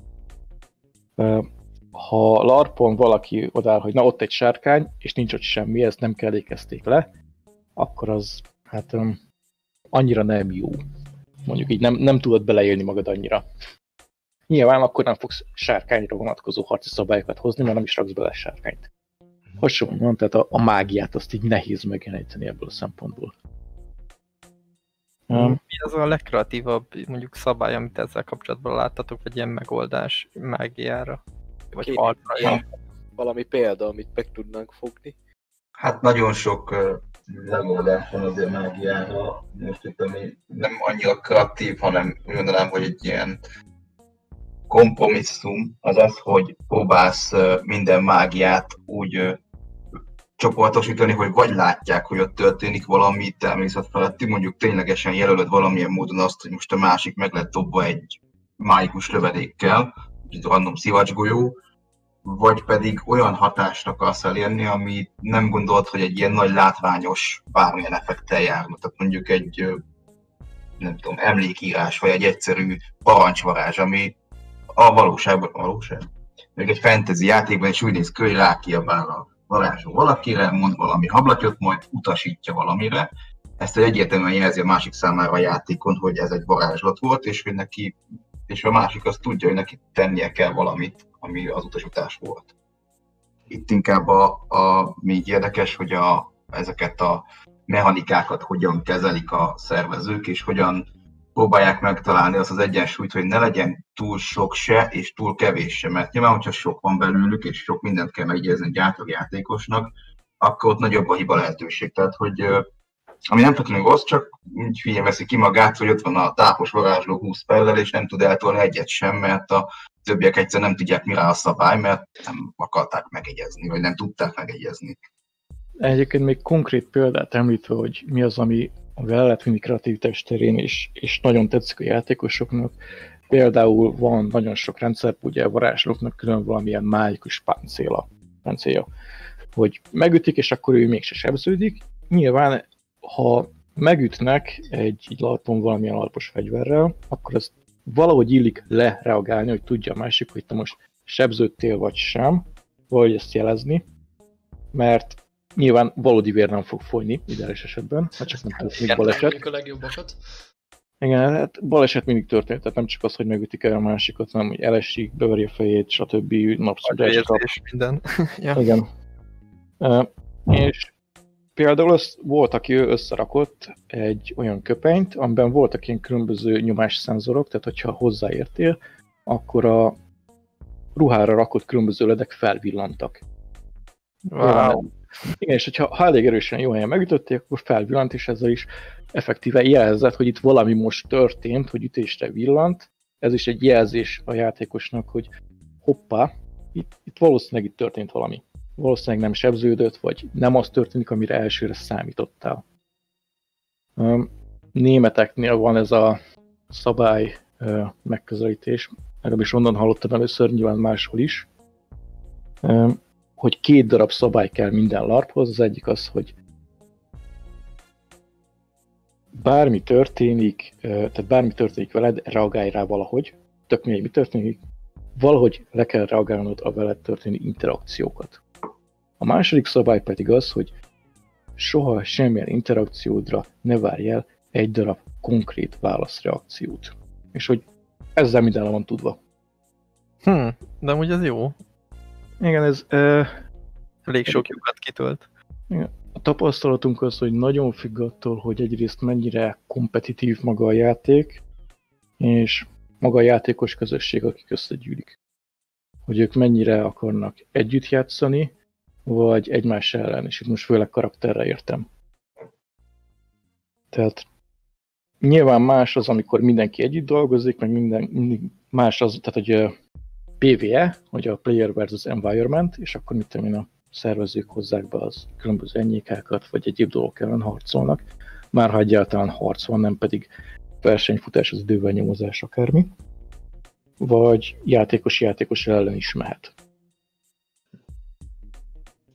Ha larpon valaki odáll, hogy na ott egy sárkány, és nincs ott semmi, ezt nem kellékezték le, akkor az hát annyira nem jó. Mondjuk így nem, nem tudod beleélni magad annyira. Nyilván akkor nem fogsz sárkányra vonatkozó harci szabályokat hozni, mert nem is raksz bele sárkányt. Hasonlóan, tehát a, a mágiát azt így nehéz megjeleníteni ebből a szempontból. Um, Mi az a legkreatívabb mondjuk szabály, amit ezzel kapcsolatban láttatok, vagy ilyen megoldás mágiára? Vagy arra? Valami példa, amit meg tudnánk fogni. Hát nagyon sok megoldás van azért mágiára. Most itt ami nem annyira kreatív, hanem úgy mondanám, hogy egy ilyen kompromisszum az az, hogy próbálsz minden mágiát úgy csoportosítani, hogy vagy látják, hogy ott történik valami természet feletti, mondjuk ténylegesen jelölöd valamilyen módon azt, hogy most a másik meg lett dobva egy mágikus lövedékkel, egy random szivacsgolyó, vagy pedig olyan hatást akarsz elérni, ami nem gondolt, hogy egy ilyen nagy látványos bármilyen effektel járna. Tehát mondjuk egy, nem tudom, emlékírás, vagy egy egyszerű parancsvarázs, ami a valóságban, valóság? Még egy fantasy játékban is úgy néz ki, hogy rákiabál a varázsol valakire, mond valami hablatyot, majd utasítja valamire. Ezt egyértelműen jelzi a másik számára a játékon, hogy ez egy varázslat volt, és hogy neki és a másik azt tudja, hogy neki tennie kell valamit, ami az utasítás volt. Itt inkább a, a még érdekes, hogy a, ezeket a mechanikákat hogyan kezelik a szervezők, és hogyan próbálják megtalálni azt az egyensúlyt, hogy ne legyen túl sok se, és túl kevés se, mert nyilván, hogyha sok van belőlük, és sok mindent kell megjegyezni egy játékosnak, akkor ott nagyobb a hiba lehetőség. Tehát, hogy ami nem feltétlenül rossz, csak úgy hülye ki magát, hogy ott van a tápos varázsló 20 pellel, és nem tud eltolni egyet sem, mert a többiek egyszer nem tudják mire a szabály, mert nem akarták megegyezni, vagy nem tudták megegyezni. Egyébként még konkrét példát említve, hogy mi az, ami amivel el lehet vinni kreativitás terén, és, és nagyon tetszik a játékosoknak. Például van nagyon sok rendszer, ugye a varázslóknak külön valamilyen mágikus páncéla, páncélja, hogy megütik, és akkor ő mégse sebződik. Nyilván, ha megütnek egy, egy larpon valamilyen alpos fegyverrel, akkor ez valahogy illik lereagálni, hogy tudja a másik, hogy te most sebződtél vagy sem, vagy ezt jelezni, mert nyilván valódi vér nem fog folyni ideális esetben, ha csak nem történik baleset. a legjobbakat. Igen, hát baleset mindig történt, tehát nem csak az, hogy megütik el a másikat, hanem hogy elesik, beveri a fejét, stb. napszűrést kap. És minden. ja. Igen. Uh, és például az volt, aki összerakott egy olyan köpenyt, amiben voltak ilyen különböző nyomásszenzorok, tehát hogyha hozzáértél, akkor a ruhára rakott különböző ledek felvillantak. Wow. Igen, és hogyha ha elég erősen jó helyen megütötték, akkor felvillant, és ezzel is effektíve jelzett, hogy itt valami most történt, hogy ütésre villant. Ez is egy jelzés a játékosnak, hogy hoppá, itt, itt valószínűleg itt történt valami. Valószínűleg nem sebződött, vagy nem az történik, amire elsőre számítottál. Németeknél van ez a szabály megközelítés, legalábbis onnan hallottam először, nyilván máshol is, hogy két darab szabály kell minden larphoz. Az egyik az, hogy bármi történik, tehát bármi történik veled, reagálj rá valahogy, tök mi történik, valahogy le kell reagálnod a veled történő interakciókat. A második szabály pedig az, hogy soha semmilyen interakciódra ne várj el egy darab konkrét válaszreakciót. És hogy ezzel minden van tudva. Hm, de amúgy ez jó. Igen, ez... Uh, Elég sok lyukat kitölt. Igen. A tapasztalatunk az, hogy nagyon függ attól, hogy egyrészt mennyire kompetitív maga a játék, és maga a játékos közösség, akik összegyűlik. Hogy ők mennyire akarnak együtt játszani, vagy egymás ellen, és itt most főleg karakterre értem. Tehát nyilván más az, amikor mindenki együtt dolgozik, meg minden, más az, tehát hogy PvE, hogy a Player versus Environment, és akkor mit tudom én, a szervezők hozzák be az különböző enyékákat, vagy egyéb dolgok ellen harcolnak, már ha egyáltalán harc van, nem pedig versenyfutás az idővel nyomozás akármi, vagy játékos-játékos ellen is mehet.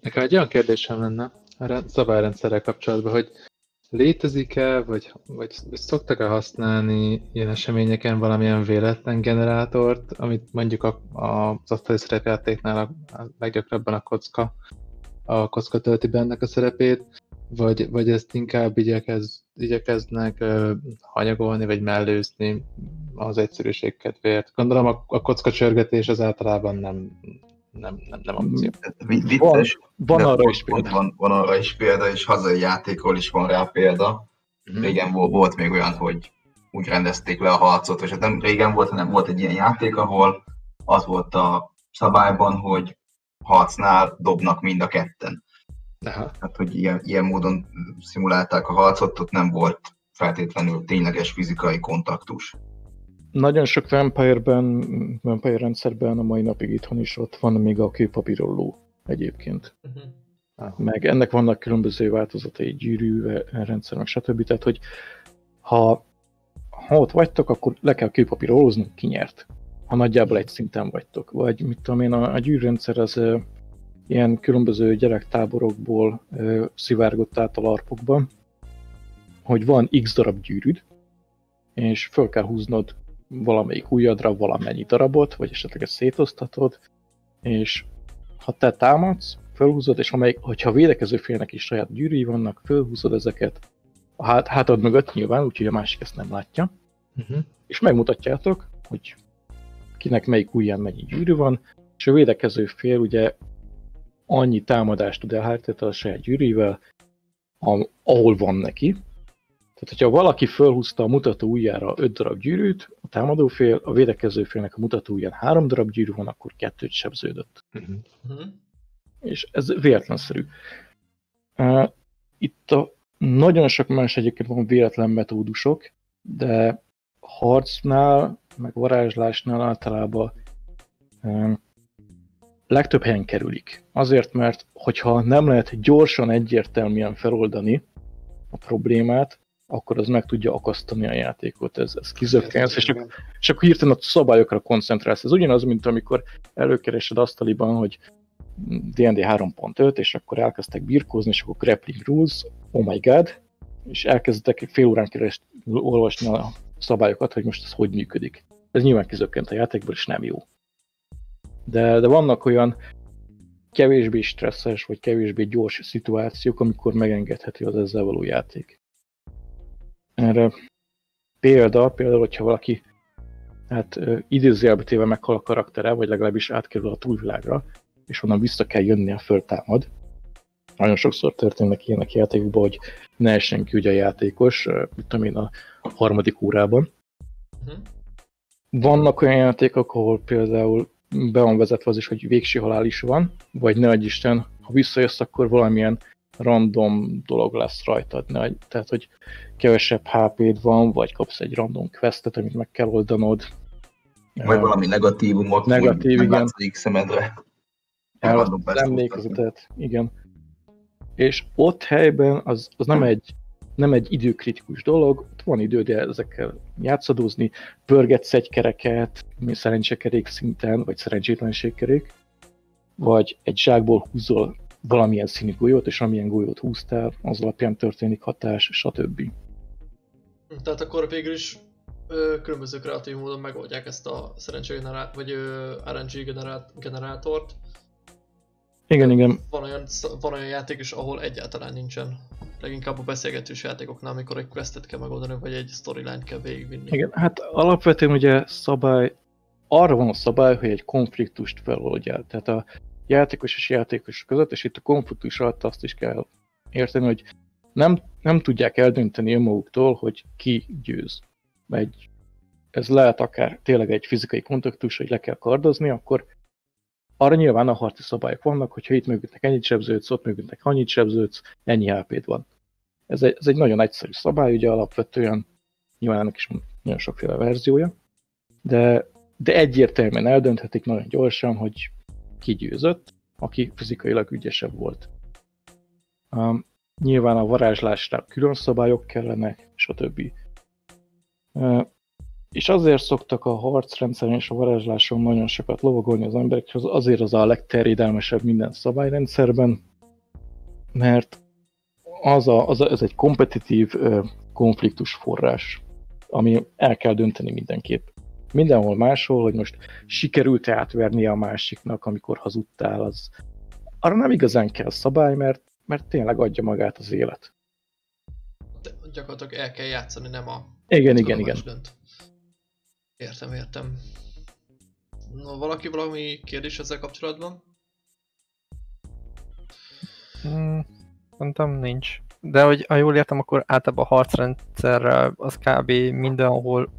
Nekem egy olyan kérdésem lenne a szabályrendszerrel kapcsolatban, hogy létezik-e, vagy, vagy szoktak-e használni ilyen eseményeken valamilyen véletlen generátort, amit mondjuk a, a, az asztali szerepjátéknál a, a leggyakrabban a kocka, a kocka tölti be ennek a szerepét, vagy, vagy ezt inkább igyekez, igyekeznek uh, hanyagolni, vagy mellőzni az egyszerűség kedvéért. Gondolom a, a kocka csörgetés az általában nem, nem, nem, nem opció. Vicces, van, van arra is példa. Van, van arra is példa, és hazai játékról is van rá példa. Mm-hmm. Régen volt, volt még olyan, hogy úgy rendezték le a harcot, és hát nem régen volt, hanem volt egy ilyen játék, ahol az volt a szabályban, hogy harcnál dobnak mind a ketten. Aha. Hát, hogy ilyen, ilyen módon szimulálták a harcot, ott nem volt feltétlenül tényleges fizikai kontaktus. Nagyon sok Vampire-ben, Vampire rendszerben a mai napig itthon is ott van még a kőpapírolló egyébként. Uh-huh. Meg ennek vannak különböző változatai, gyűrű rendszer, meg stb. Tehát, hogy ha, ha ott vagytok, akkor le kell kőpapírolózni, ki nyert. Ha nagyjából egy szinten vagytok. Vagy mit tudom én, a, a gyűrűrendszer az ilyen különböző gyerektáborokból ö, szivárgott át a larpokban, hogy van x darab gyűrűd, és föl kell húznod valamelyik ujjadra valamennyi darabot, vagy esetleg ezt szétosztatod, és ha te támadsz, fölhúzod, és amelyik, hogyha a védekező félnek is saját gyűrűi vannak, fölhúzod ezeket a hát, hátad mögött nyilván, úgyhogy a másik ezt nem látja, uh-huh. és megmutatjátok, hogy kinek melyik ujján mennyi gyűrű van, és a védekező fél ugye annyi támadást tud elhárítani a saját gyűrűvel, ahol van neki, tehát, hogyha valaki fölhúzta a mutató ujjára 5 darab gyűrűt, a támadó fél, a védekező félnek a mutató ujján 3 darab gyűrű van, akkor kettőt sebződött. Uh-huh. És ez véletlenszerű. Uh, itt a nagyon sok más egyébként van véletlen metódusok, de harcnál, meg varázslásnál általában uh, legtöbb helyen kerülik. Azért, mert hogyha nem lehet gyorsan, egyértelműen feloldani a problémát, akkor az meg tudja akasztani a játékot, ez, ez kizökkensz, és, és akkor hirtelen a szabályokra koncentrálsz. Ez ugyanaz, mint amikor előkeresed asztaliban, hogy D&D 3.5, és akkor elkezdtek birkózni, és akkor grappling rules, oh my god, és elkezdtek fél órán keresztül olvasni a szabályokat, hogy most ez hogy működik. Ez nyilván kizökkent a játékból, és nem jó. De, de vannak olyan kevésbé stresszes, vagy kevésbé gyors szituációk, amikor megengedhető az ezzel való játék. Erre példa, például, hogyha valaki hát idézőjelbe téve meghal a karaktere, vagy legalábbis átkerül a túlvilágra, és onnan vissza kell jönni a föltámad. Nagyon sokszor történnek ilyenek játékokban, hogy ne essen ki ugye a játékos, mit tudom én, a harmadik órában. Uh-huh. Vannak olyan játékok, ahol például be van vezetve az is, hogy végső halál is van, vagy ne adj Isten, ha visszajössz, akkor valamilyen random dolog lesz rajtad. Ne, tehát, hogy kevesebb HP-d van, vagy kapsz egy random questet, amit meg kell oldanod. Vagy uh, valami negatívumot, negatív, igen. szemedre. El, emlékezetet, igen. És ott helyben az, az nem egy nem egy időkritikus dolog, ott van időd ezekkel játszadózni, pörgetsz egy kereket, szerencsekerék szinten, vagy szerencsétlenségkerék, vagy egy zsákból húzol valamilyen színű golyót, és amilyen golyót húztál, az alapján történik hatás, stb. Tehát akkor végül is ö, különböző kreatív módon megoldják ezt a szerencsegenerát, vagy ö, RNG generát, generátort. Igen, igen. Van olyan, van olyan játék is, ahol egyáltalán nincsen. Leginkább a beszélgetős játékoknál, amikor egy questet kell megoldani, vagy egy storyline kell végigvinni. Igen, hát alapvetően ugye szabály, arra van a szabály, hogy egy konfliktust feloldjál. Tehát a játékos és játékos között, és itt a konfliktus alatt azt is kell érteni, hogy nem, nem tudják eldönteni önmaguktól, hogy ki győz. Egy, ez lehet akár tényleg egy fizikai kontaktus, hogy le kell kardozni, akkor arra nyilván a harci szabályok vannak, hogyha itt mögöttek ennyit sebződsz, ott mögöttek annyit sebződsz, ennyi hp van. Ez egy, ez egy nagyon egyszerű szabály, ugye alapvetően nyilván ennek is nagyon sokféle verziója, de, de egyértelműen eldönthetik nagyon gyorsan, hogy ki győzött, aki fizikailag ügyesebb volt. Um, nyilván a varázslásra külön szabályok kellenek, stb. Uh, és azért szoktak a harcrendszeren és a varázsláson nagyon sokat lovagolni az emberek, az azért az a legterjedelmesebb minden szabályrendszerben, mert az, a, az a, ez egy kompetitív uh, konfliktus forrás, ami el kell dönteni mindenképp. Mindenhol máshol, hogy most sikerült-e átverni a másiknak, amikor hazudtál, az arra nem igazán kell szabály, mert, mert tényleg adja magát az élet. De gyakorlatilag el kell játszani, nem a... Igen, igen, igen. Dönt. Értem, értem. No, valaki valami kérdés ezzel kapcsolatban? Hmm, mondtam nincs. De hogy ha jól értem, akkor általában a harcrendszerrel az kb. mindenhol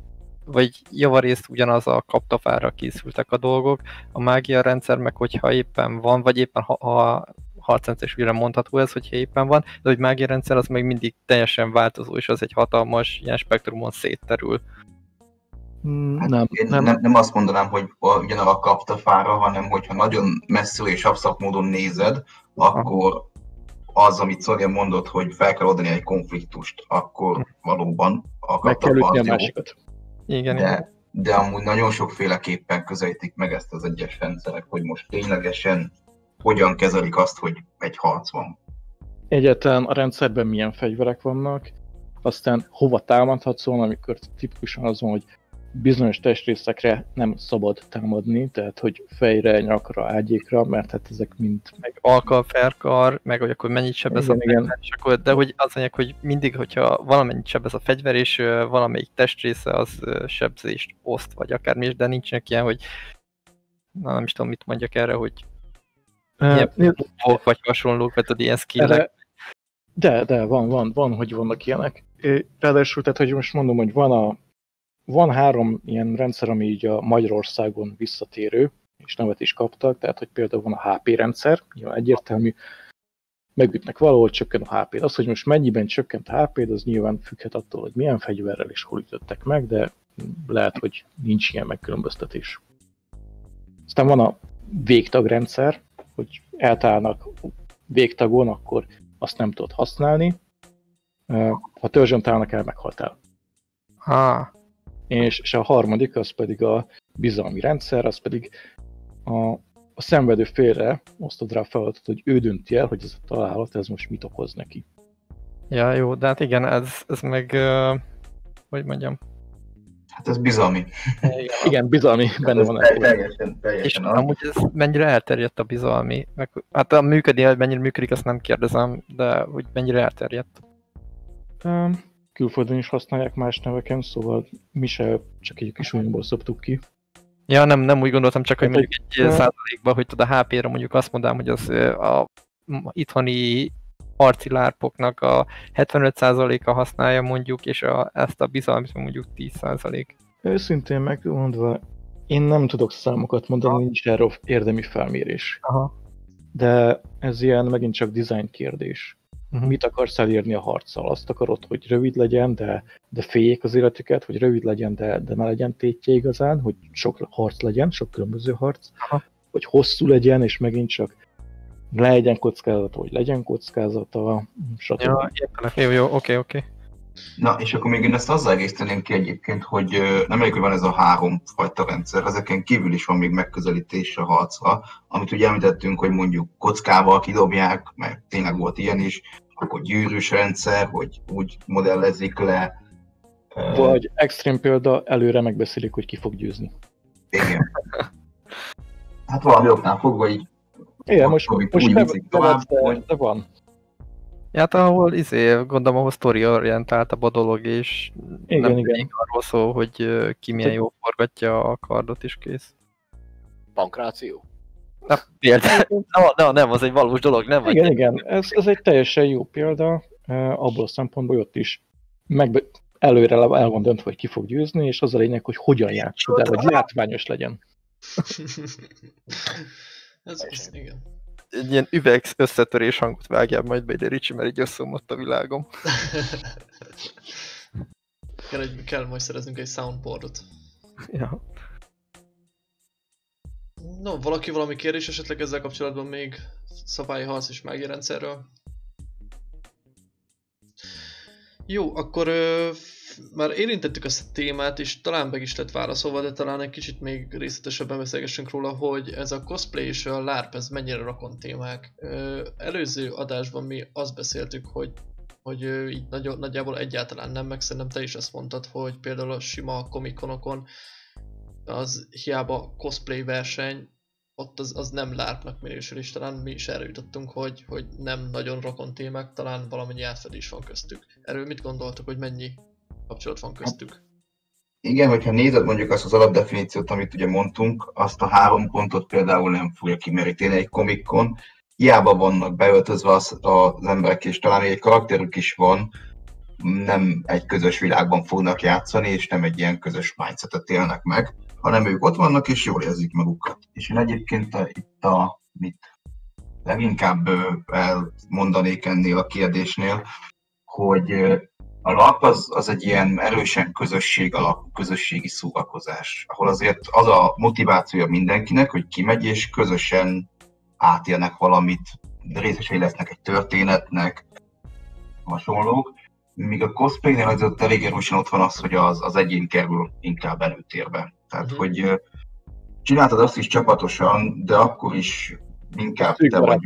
vagy javarészt ugyanaz a kaptafára készültek a dolgok. A mágia rendszer meg, hogyha éppen van, vagy éppen ha, ha harcrendszer is újra mondható ez, hogyha éppen van, de hogy mágia rendszer az még mindig teljesen változó, és az egy hatalmas ilyen spektrumon szétterül. Hmm, hát nem, én nem. nem, nem azt mondanám, hogy ugyanarra kapta fára, hanem hogyha nagyon messzül és abszakt módon nézed, akkor az, amit Szorja mondott, hogy fel kell oldani egy konfliktust, akkor valóban a Meg kell a másikat. Igen, de, igen. de amúgy nagyon sokféleképpen közelítik meg ezt az egyes rendszerek, hogy most ténylegesen hogyan kezelik azt, hogy egy harc van. Egyáltalán a rendszerben milyen fegyverek vannak, aztán hova támadhatsz volna, amikor tipikusan az van, hogy bizonyos testrészekre nem szabad támadni, tehát hogy fejre, nyakra, ágyékra, mert hát ezek mind... Meg alkalferkar, meg hogy akkor mennyit sebez igen, a fegyver, igen. És akkor, de hogy az mondják, hogy mindig, hogyha valamennyit sebez a fegyver, és valamelyik testrésze az sebzést oszt, vagy akármi is, de nincsenek ilyen, hogy na nem is tudom, mit mondjak erre, hogy uh, ilyen vagy hasonlók, vagy tudod, ilyen skillek. De, de, van, van, van, hogy vannak ilyenek. Ráadásul, tehát, hogy most mondom, hogy van a van három ilyen rendszer, ami így a Magyarországon visszatérő, és nevet is kaptak, tehát hogy például van a HP rendszer, nyilván egyértelmű, megütnek valahol, csökken a hp -d. Az, hogy most mennyiben csökkent a hp az nyilván függhet attól, hogy milyen fegyverrel és hol ütöttek meg, de lehet, hogy nincs ilyen megkülönböztetés. Aztán van a végtagrendszer, hogy eltállnak végtagon, akkor azt nem tudod használni. Ha törzsön találnak el, meghaltál. Ah és, és a harmadik az pedig a bizalmi rendszer, az pedig a, a szenvedő félre osztod rá a feladatot, hogy ő dönti el, hogy ez a találat, ez most mit okoz neki. Ja, jó, de hát igen, ez, ez meg, uh, hogy mondjam, Hát ez bizalmi. Igen, igen bizalmi, benne van. Teljesen, teljesen És az. amúgy ez mennyire elterjedt a bizalmi? Meg, hát a működik, mennyire működik, azt nem kérdezem, de hogy mennyire elterjedt? Um, külföldön is használják más neveken, szóval mi se csak egy kis újból szoptuk ki. Ja, nem, nem úgy gondoltam, csak hogy Hát, mondjuk egy hogy- százalékban, hogy tudod, a HP-ra mondjuk azt mondanám, hogy az ö, a itthoni harci lárpoknak a 75%-a használja mondjuk, és a, ezt a bizalmat mondjuk 10%. Őszintén megmondva, én nem tudok számokat mondani, nincs erről érdemi felmérés. Aha. De ez ilyen megint csak design kérdés. Mhm. Mit akarsz elérni a harccal? Azt akarod, hogy rövid legyen, de, de féljék az életüket, hogy rövid legyen, de, de ne legyen tétje igazán, hogy sok harc legyen, sok különböző harc, Aha. hogy hosszú legyen, és megint csak legyen kockázata, hogy legyen kockázata, stb. Ja, értelek. Jó, jó, oké, oké. Na, és akkor még én ezt azzal egészteném ki egyébként, hogy nem elég, hogy van ez a három fajta rendszer, ezeken kívül is van még megközelítés a harcra, amit ugye említettünk, hogy mondjuk kockával kidobják, mert tényleg volt ilyen is, akkor gyűrűs rendszer, hogy úgy modellezik le. Vagy extrém példa, előre megbeszélik, hogy ki fog győzni. Igen. Hát valami oknál fogva így Igen, most, most ne, tovább, de, de van. Ja, Hát ahol izé, gondolom, ahol story orientáltabb a dolog, és Igen, nem igen. arról szól, hogy ki milyen jó forgatja a kardot is kész. Pankráció? Na, például, nem, nem, nem, az egy valós dolog, nem? vagy- Igen, igen, ez, ez egy teljesen jó példa, abból a szempontból, hogy ott is megbe, előre el van döntve, hogy ki fog győzni, és az a lényeg, hogy hogyan játszod el, hogy látványos legyen. ez, ez, igen. Egy ilyen üveg összetörés hangot vágjál majd be ide, Ricsi, mert így összeomlott a világom. kell, egy, kell majd szereznünk egy soundboardot. Ja. No, valaki valami kérdés esetleg ezzel kapcsolatban még szabályi harc és mágia rendszerről? Jó, akkor ö, már érintettük ezt a témát, és talán meg is lett válaszolva, de talán egy kicsit még részletesebben beszélgessünk róla, hogy ez a cosplay és a LARP, ez mennyire rakon témák. Előző adásban mi azt beszéltük, hogy hogy így nagy, nagyjából egyáltalán nem, meg szerintem te is azt mondtad, hogy például a sima komikonokon az hiába cosplay verseny, ott az, az nem lárpnak minősül, és talán mi is erre jutottunk, hogy, hogy nem nagyon rokon témák, talán valamennyi átfedés van köztük. Erről mit gondoltok, hogy mennyi kapcsolat van köztük? Igen, hogyha nézed mondjuk azt az alapdefiníciót, amit ugye mondtunk, azt a három pontot például nem fogja kimeríteni egy komikon. Hiába vannak beöltözve az, az emberek, és talán egy karakterük is van, nem egy közös világban fognak játszani, és nem egy ilyen közös mindsetet élnek meg, hanem ők ott vannak, és jól érzik magukat. És én egyébként a, itt a, mit leginkább elmondanék ennél a kérdésnél, hogy a LARP az, az egy ilyen erősen közösség alapú, közösségi szórakozás, ahol azért az a motivációja mindenkinek, hogy kimegy és közösen átélnek valamit, részesei lesznek egy történetnek, hasonlók. Míg a cosplaynél azért elég erősen ott van az, hogy az, az egyén kerül inkább előtérbe. Tehát, uh-huh. hogy csináltad azt is csapatosan, de akkor is inkább Szűk te vagy.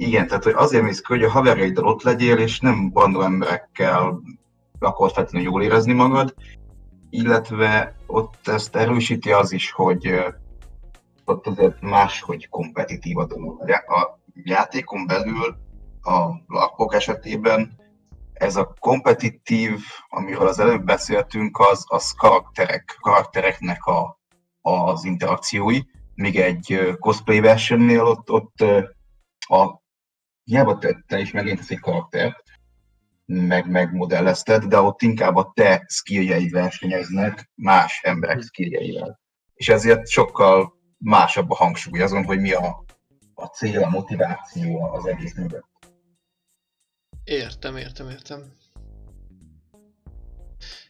Igen, tehát hogy azért mész ki, hogy a haverjaiddal ott legyél, és nem bandó emberekkel akarod feltétlenül jól érezni magad, illetve ott ezt erősíti az is, hogy ott azért máshogy kompetitív a dolog. A játékon belül a lakók esetében ez a kompetitív, amiről az előbb beszéltünk, az, az karakterek, karaktereknek a, az interakciói, míg egy cosplay versenynél ott, ott a hiába te, te is megint egy karaktert, meg megmodellezted, de ott inkább a te skilljeid versenyeznek más emberek skilljeivel. És ezért sokkal másabb a hangsúly azon, hogy mi a, a cél, a motiváció az egész mögött. Értem, értem, értem.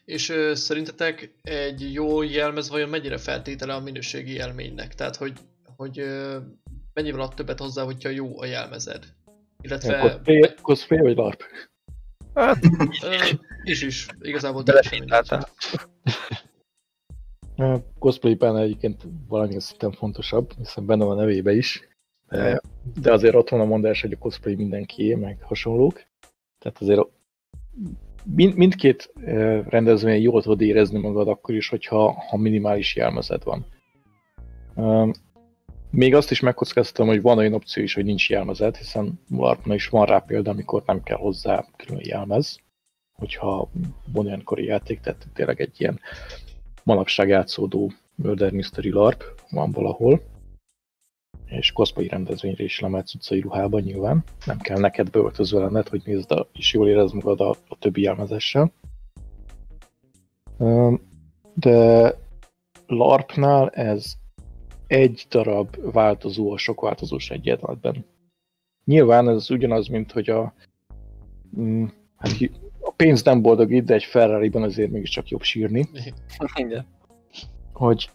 És ö, szerintetek egy jó jelmez vajon mennyire feltétele a minőségi élménynek? Tehát, hogy, hogy ö, mennyivel ad többet hozzá, hogyha jó a jelmezed? Illetve... Cosplay, cosplay vagy LARP? Hát, is is, igazából teljesen. A cosplayben egyébként valamilyen szinten fontosabb, hiszen benne van a nevébe is. De, azért ott van a mondás, hogy a cosplay mindenkié, meg hasonlók. Tehát azért mind, mindkét rendezvényen jól tudod érezni magad akkor is, hogyha ha minimális jelmezed van. Még azt is megkockáztatom, hogy van olyan opció is, hogy nincs jelmezed, hiszen LARP-nál is van rá példa, amikor nem kell hozzá külön jelmez. hogyha modernkori játék, tehát tényleg egy ilyen manapság játszódó Murder Mystery LARP van valahol, és cosplay rendezvényre is lemetsz utcai ruhában nyilván. Nem kell neked beöltözve lenned, hogy nézd a, és jól érezd magad a, a többi jelmezessel. De LARPnál ez egy darab változó a sok változós egyenletben. Nyilván ez ugyanaz, mint hogy a, mm, hát a pénz nem boldogít, de egy Ferrari-ban azért mégiscsak jobb sírni. Igen. Hogy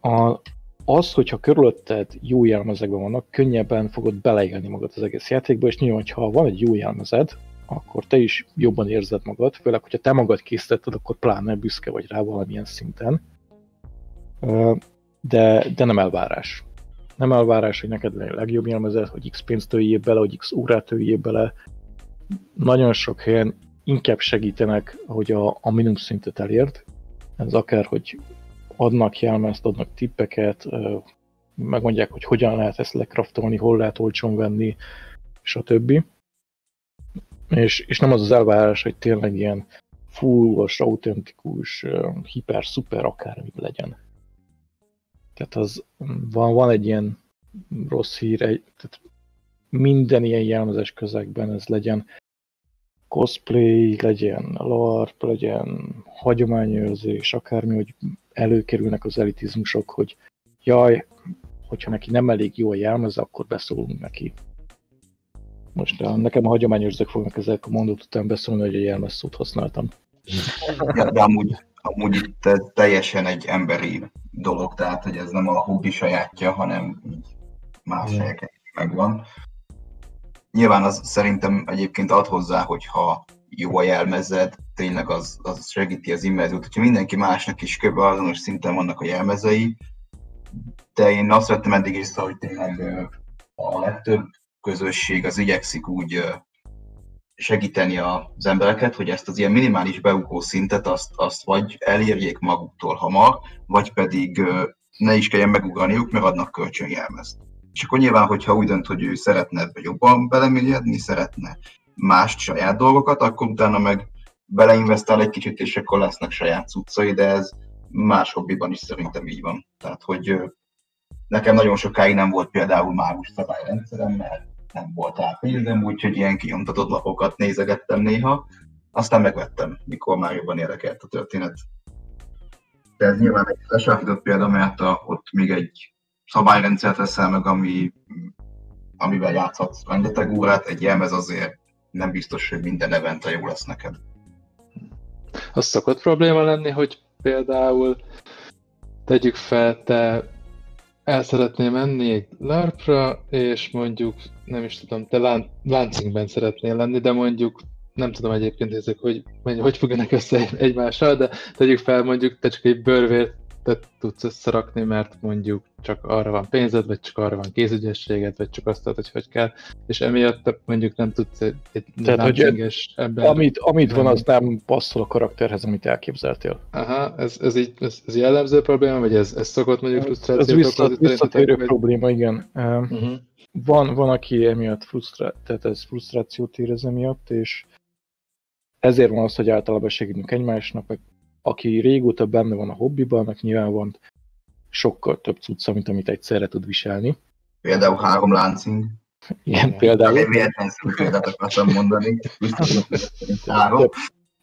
a, az, hogyha körülötted jó jelmezekben vannak, könnyebben fogod beleélni magad az egész játékba, és nyilván, ha van egy jó jelmezed, akkor te is jobban érzed magad, főleg, hogyha te magad készítetted, akkor pláne büszke vagy rá valamilyen szinten. De, de nem elvárás. Nem elvárás, hogy neked legyen legjobb jelmezed, hogy x pénzt töljél bele, hogy x órát töljél bele. Nagyon sok helyen inkább segítenek, hogy a, a minimum szintet elérd. Ez akár, hogy adnak jelmezt, adnak tippeket, megmondják, hogy hogyan lehet ezt lekraftolni, hol lehet olcsón venni, stb. És, és nem az az elvárás, hogy tényleg ilyen fullos, autentikus, hiper, szuper akármi legyen. Tehát az, van, van egy ilyen rossz hír, egy, tehát minden ilyen jelmezes közegben ez legyen cosplay, legyen LARP, legyen hagyományőrzés, akármi, hogy előkerülnek az elitizmusok, hogy jaj, hogyha neki nem elég jó a jelmez, akkor beszólunk neki. Most a, nekem a hagyományőrzők fognak ezek a mondat után beszólni, hogy a jelmez szót használtam. De amúgy, amúgy itt teljesen egy emberi dolog, tehát hogy ez nem a hobbi sajátja, hanem így más mm. helyeken megvan. Nyilván az szerintem egyébként ad hozzá, hogyha jó a jelmezed, tényleg az, az segíti az immerziót. Hogyha mindenki másnak is kb. azonos szinten vannak a jelmezei, de én azt vettem eddig észre, hogy tényleg a legtöbb közösség az igyekszik úgy segíteni az embereket, hogy ezt az ilyen minimális beugó szintet azt, azt vagy elérjék maguktól hamar, vagy pedig ne is kelljen megugraniuk, mert adnak kölcsönjelmezt. És akkor nyilván, hogyha úgy dönt, hogy ő szeretne ebbe jobban belemélyedni, szeretne más saját dolgokat, akkor utána meg beleinvestál egy kicsit, és akkor lesznek saját cuccai, de ez más hobbiban is szerintem így van. Tehát, hogy nekem nagyon sokáig nem volt például mágus szabályrendszerem, mert nem volt rá pénzem, úgyhogy ilyen kinyomtatott lapokat nézegettem néha, aztán megvettem, mikor már jobban érdekelt a történet. De ez nyilván egy lesáfított példa, mert ott még egy szabályrendszert veszel meg, ami, amivel játszhatsz rengeteg órát, egy jelmez azért nem biztos, hogy minden evente jó lesz neked. Az szokott probléma lenni, hogy például tegyük fel, te el szeretnél menni egy LARP-ra, és mondjuk, nem is tudom, te lán- Lansingben szeretnél lenni, de mondjuk nem tudom egyébként ezek, hogy, hogy fognak össze egymással, de tegyük fel mondjuk, te csak egy bőrvért te tudsz összerakni, mert mondjuk csak arra van pénzed, vagy csak arra van kézügyességed, vagy csak azt hogy hogy kell, és emiatt te mondjuk nem tudsz egy, egy Tehát, hogy ember... Amit, amit van, az nem passzol a karakterhez, amit elképzeltél. Aha, ez, ez így ez, ez jellemző probléma, vagy ez, ez szokott mondjuk frusztrációt Ez vissza, visszatérő probléma, igen. Uh-huh. Van, van, aki emiatt frusztrá... tehát ez frusztrációt érez emiatt, és ezért van az, hogy általában segítünk egymásnak, meg aki régóta benne van a hobbiban, meg nyilván van sokkal több cucca, mint amit egyszerre tud viselni. Például három láncing. Igen, például. Én véletlenül példát akartam mondani. három. Több,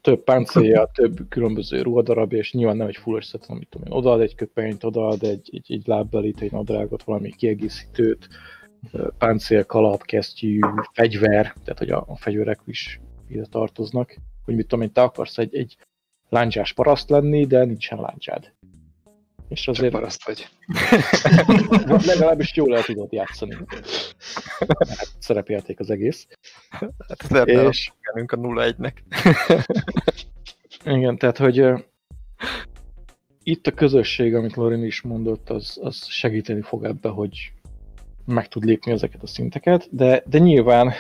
több páncélja, több különböző ruhadarabja, és nyilván nem egy full összet, amit tudom én, odaad egy köpenyt, odaad egy, egy, egy lábbelit, egy nadrágot, valami kiegészítőt, páncél, kalap, kesztyű, fegyver, tehát hogy a, a fegyverek is ide tartoznak, hogy mit tudom én, te akarsz egy, egy láncsás paraszt lenni, de nincsen láncsád. És azért... Csak paraszt vagy. legalábbis jól el tudod játszani. Hát, szerepjáték az egész. Hát és... a 0-1-nek. Igen, tehát, hogy itt a közösség, amit Lorin is mondott, az, az segíteni fog ebbe, hogy meg tud lépni ezeket a szinteket, de, de nyilván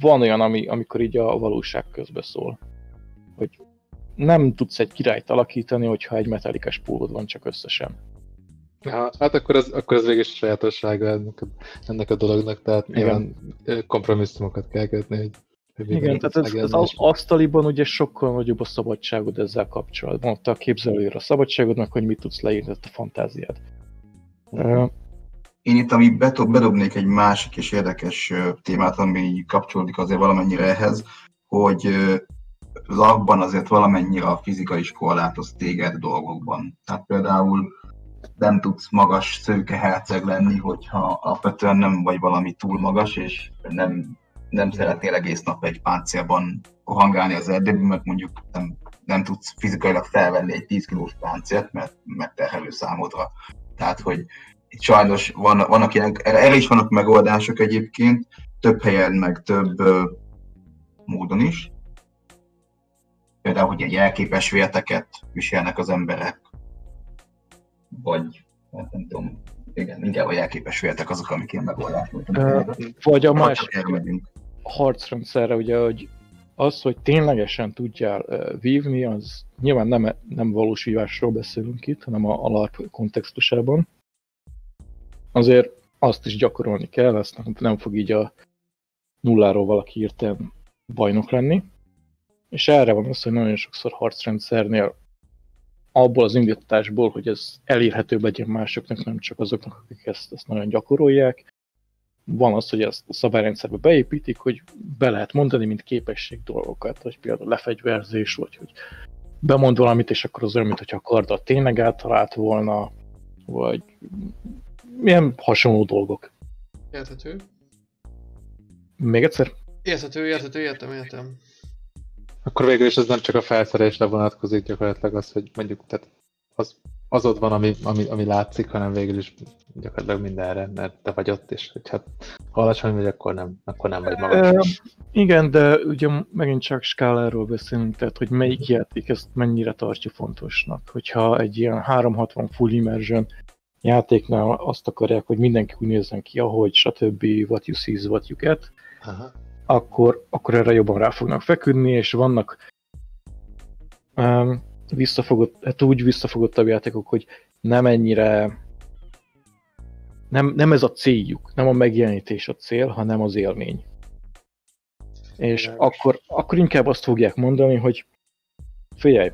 van olyan, ami, amikor így a valóság közbe szól. Hogy nem tudsz egy királyt alakítani, hogyha egy metalikas pólód van csak összesen. Ja, hát akkor ez, akkor ez végig sajátossága ennek ennek a dolognak, tehát Igen. nyilván kompromisszumokat kell kötni, hogy Igen, tehát ez, ez az asztaliban ugye sokkal nagyobb a szabadságod ezzel kapcsolatban. Ott a képzelőre a szabadságod, meg hogy mit tudsz leírni a fantáziád. Én itt, ami bedobnék egy másik és érdekes témát, ami kapcsolódik azért valamennyire ehhez, hogy lakban azért valamennyire a fizika is korlátoz téged dolgokban. Tehát például nem tudsz magas szőke herceg lenni, hogyha alapvetően nem vagy valami túl magas, és nem, nem szeretnél egész nap egy páncélban rohangálni az erdőben, mert mondjuk nem, nem tudsz fizikailag felvenni egy 10 kilós páncélt, mert megterhelő számodra. Tehát, hogy sajnos van, vannak ilyen, erre is vannak megoldások egyébként, több helyen, meg több ö, módon is. Például, hogy egy elképes vérteket viselnek az emberek, vagy hát nem tudom, igen, inkább a jelképes vértek azok, amik ilyen megoldás Vagy a másik harcrendszerre, ugye, hogy az, hogy ténylegesen tudjál vívni, az nyilván nem, nem valós vívásról beszélünk itt, hanem a, a LARP kontextusában. Azért azt is gyakorolni kell, azt nem, nem fog így a nulláról valaki írten bajnok lenni. És erre van az, hogy nagyon sokszor harcrendszernél abból az indításból, hogy ez elérhető legyen másoknak, nem csak azoknak, akik ezt, ezt nagyon gyakorolják. Van az, hogy ezt a szabályrendszerbe beépítik, hogy be lehet mondani, mint képesség dolgokat, hogy például lefegyverzés, vagy hogy bemond valamit, és akkor az olyan, mintha a kardat tényleg eltalált volna, vagy milyen hasonló dolgok. Érthető. Még egyszer? Érthető, érthető, értem, értem. Akkor végül is ez nem csak a felszerelésre vonatkozik gyakorlatilag az, hogy mondjuk tehát az, az ott van, ami, ami, ami látszik, hanem végül is gyakorlatilag mindenre, mert te vagy ott, és hogy hát alacsony vagy, akkor nem, akkor nem vagy magas. E, igen, de ugye megint csak skáláról beszélünk, tehát hogy melyik játék ezt mennyire tartja fontosnak. Hogyha egy ilyen 360 full immersion játéknál azt akarják, hogy mindenki úgy nézzen ki, ahogy stb. what you see is what you get, Aha akkor, akkor erre jobban rá fognak feküdni, és vannak um, visszafogott, hát úgy visszafogottabb játékok, hogy nem ennyire nem, nem ez a céljuk, nem a megjelenítés a cél, hanem az élmény. És akkor, akkor inkább azt fogják mondani, hogy figyelj,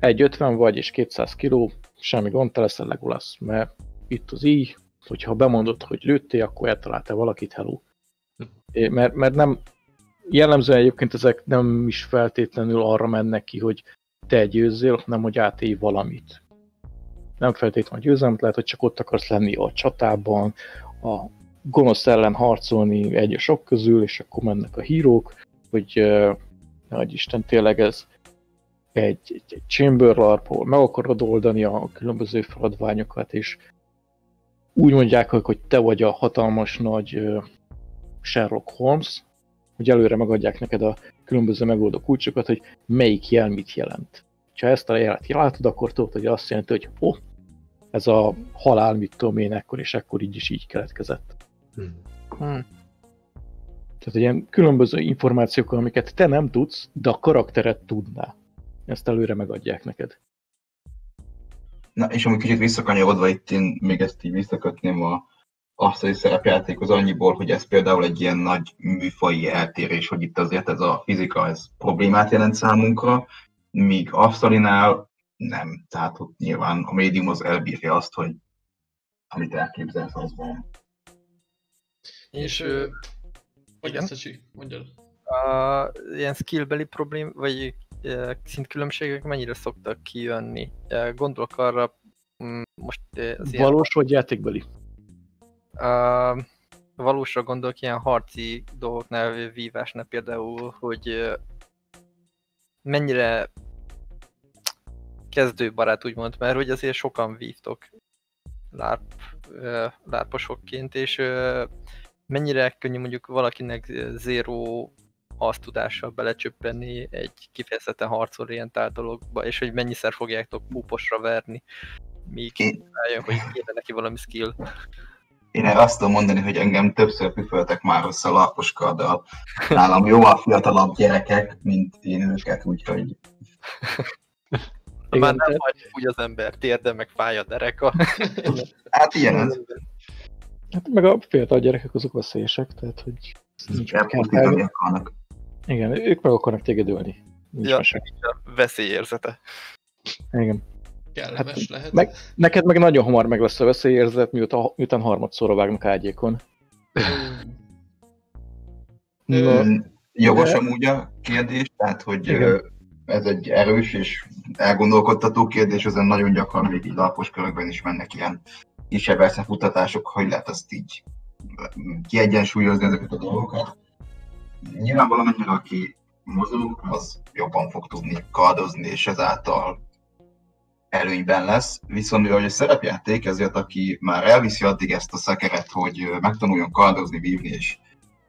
egy 50 vagy és 200 kiló, semmi gond, te leszel Legolas, mert itt az így, hogyha bemondod, hogy lőttél, akkor eltaláltál valakit, hello mert, mert nem, jellemzően egyébként ezek nem is feltétlenül arra mennek ki, hogy te győzzél, hanem hogy átélj valamit. Nem feltétlenül győzelmet, lehet, hogy csak ott akarsz lenni a csatában, a gonosz ellen harcolni egy sok közül, és akkor mennek a hírók, hogy uh, Isten, tényleg ez egy, egy, egy chamber LARP, meg akarod oldani a különböző feladványokat, és úgy mondják, hogy te vagy a hatalmas nagy Sherlock Holmes, hogy előre megadják neked a különböző megoldó kulcsokat, hogy melyik jel mit jelent. Ha ezt a jelet jelentod, akkor tudod, hogy azt jelenti, hogy oh, ez a halál, mit tudom én, ekkor és ekkor így is így keletkezett. Hmm. Hmm. Tehát ilyen különböző információk, amiket te nem tudsz, de a karakteret tudná. Ezt előre megadják neked. Na, és amúgy kicsit visszakanyarodva itt én még ezt így visszakötném a asztali szerepjátékhoz annyiból, hogy ez például egy ilyen nagy műfai eltérés, hogy itt azért ez a fizika ez problémát jelent számunkra, míg asztalinál nem. Tehát ott nyilván a médium az elbírja azt, hogy amit elképzelsz, az van. És ö, igen, Szecsi, mondjad. A, ilyen skillbeli problém, vagy szintkülönbségek mennyire szoktak kijönni? Gondolok arra, most az Valós ilyen... vagy játékbeli? Uh, valósra gondolok ilyen harci dolgoknál, vívásnál például, hogy mennyire kezdőbarát úgymond, mert hogy azért sokan vívtok lárp, lárposokként, és mennyire könnyű mondjuk valakinek zéró azt tudással belecsöppenni egy kifejezetten harcorientált dologba, és hogy mennyiszer fogjátok púposra verni, míg rájön, hogy kéne neki valami skill. Én erre azt tudom mondani, hogy engem többször püföltek már össze a laposkarddal. Nálam jóval fiatalabb gyerekek, mint én őket, úgyhogy... Már nem vagy úgy az ember térde, meg fáj a dereka. hát ilyen ez. Hát meg a fiatal gyerekek azok veszélyesek, tehát hogy nincs kell Igen, ők meg akarnak téged ölni. Nincs Ja. A veszélyérzete. Igen. Kellemes Hát, lehet. meg- Neked meg nagyon hamar meg lesz a veszélyérzet, miután, miután harmadszorra vágnak ágyékon. Na, Mm, Jogos de- amúgy a kérdés, tehát hogy Igen. ez egy erős és elgondolkodtató kérdés, ezen nagyon gyakran még így lapos körökben is mennek ilyen kisebb összefutatások, hogy lehet azt így kiegyensúlyozni ezeket a dolgokat. Nyilván valamennyire, aki mozog, az jobban fog tudni kardozni, és ezáltal előnyben lesz. Viszont mivel a szerepjáték, ezért aki már elviszi addig ezt a szekeret, hogy megtanuljon kardozni, vívni, és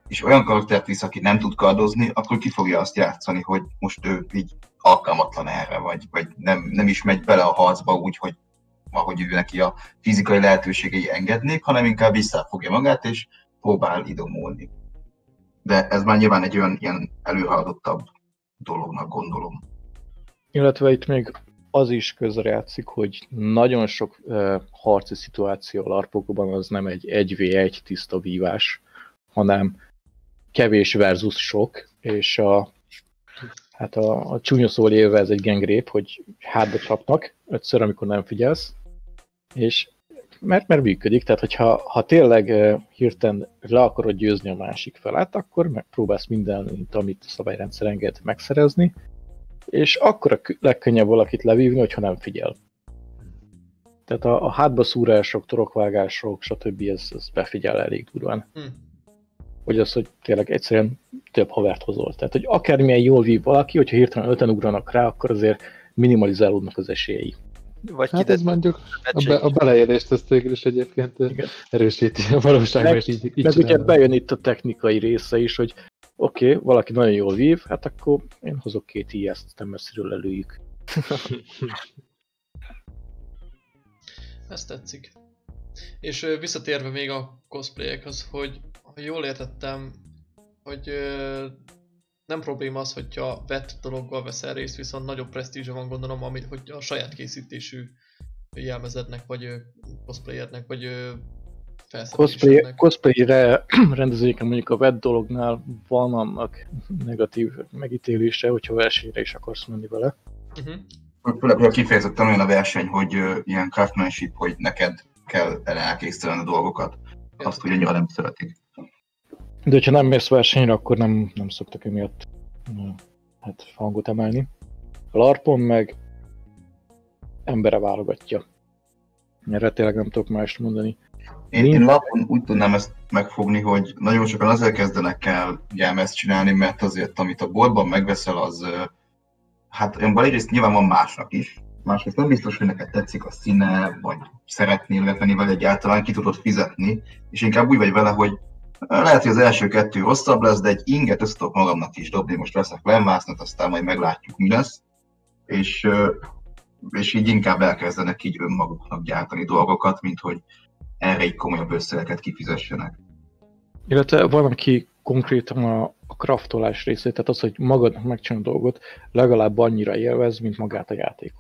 és olyan karaktert visz, aki nem tud kardozni, akkor ki fogja azt játszani, hogy most ő így alkalmatlan erre, vagy, vagy nem, nem is megy bele a harcba úgy, hogy ahogy ő neki a fizikai lehetőségei engednék, hanem inkább visszafogja magát, és próbál idomulni. De ez már nyilván egy olyan ilyen előhaladottabb dolognak gondolom. illetve itt még az is közrejátszik, hogy nagyon sok uh, harci szituáció larpokban az nem egy 1v1 tiszta vívás, hanem kevés versus sok, és a, hát a, a csúnya szól élve ez egy gengrép, hogy hátba csapnak ötször, amikor nem figyelsz, és mert, mert működik, tehát hogyha ha tényleg hirtelen le akarod győzni a másik felát, akkor megpróbálsz mindent, amit a szabályrendszer enged megszerezni, és akkor a kö- legkönnyebb valakit levívni, hogyha nem figyel. Tehát a, a hátba szúrások, torokvágások, stb. Ez, ez befigyel elég durván. hm. Hogy az, hogy tényleg egyszerűen több havert hozol. Tehát, hogy akármilyen jól vív valaki, hogyha hirtelen öten ugranak rá, akkor azért minimalizálódnak az esélyei. Vagy Hát ez mondjuk a, be, a beleérést ezt végül is egyébként Igen. erősíti a valóságban, és így, így Meg ugye bejön itt a technikai része is, hogy oké, okay, valaki nagyon jól vív, hát akkor én hozok két ilyeszt, aztán messziről előjük. Ez tetszik. És visszatérve még a cosplayekhez, hogy ha jól értettem, hogy ö, nem probléma az, hogyha vett dologgal veszel részt, viszont nagyobb presztízse van gondolom, ami, hogy a saját készítésű jelmezednek, vagy cosplayernek, vagy Cosplay, cosplayre rendezőjéken mondjuk a vett dolognál van annak negatív megítélése, hogyha versenyre is akarsz menni vele. Uh-huh. Főleg, hogy kifejezetten olyan a verseny, hogy ö, ilyen craftsmanship, hogy neked kell elkészíteni a dolgokat. Azt ugye annyira nem szeretik. De hogyha nem mész versenyre, akkor nem, nem szoktak emiatt hát hangot emelni. A larpon meg embere válogatja. Erre tényleg nem tudok mást mondani. Én, én lapon úgy tudnám ezt megfogni, hogy nagyon sokan azért kezdenek el jelmezt csinálni, mert azért, amit a boltban megveszel, az hát olyan egyrészt nyilván van másnak is, másrészt nem biztos, hogy neked tetszik a színe, vagy szeretnél venni vele egyáltalán, ki tudod fizetni, és inkább úgy vagy vele, hogy lehet, hogy az első kettő rosszabb lesz, de egy inget össze tudok magamnak is dobni, most veszek lemásznat, aztán majd meglátjuk, mi lesz. És, és így inkább elkezdenek így önmaguknak gyártani dolgokat, mint hogy erre így komolyabb összegeket kifizessenek. Illetve van, aki konkrétan a, a kraftolás részét, tehát az, hogy magadnak megcsinál dolgot, legalább annyira élvez, mint magát a játék.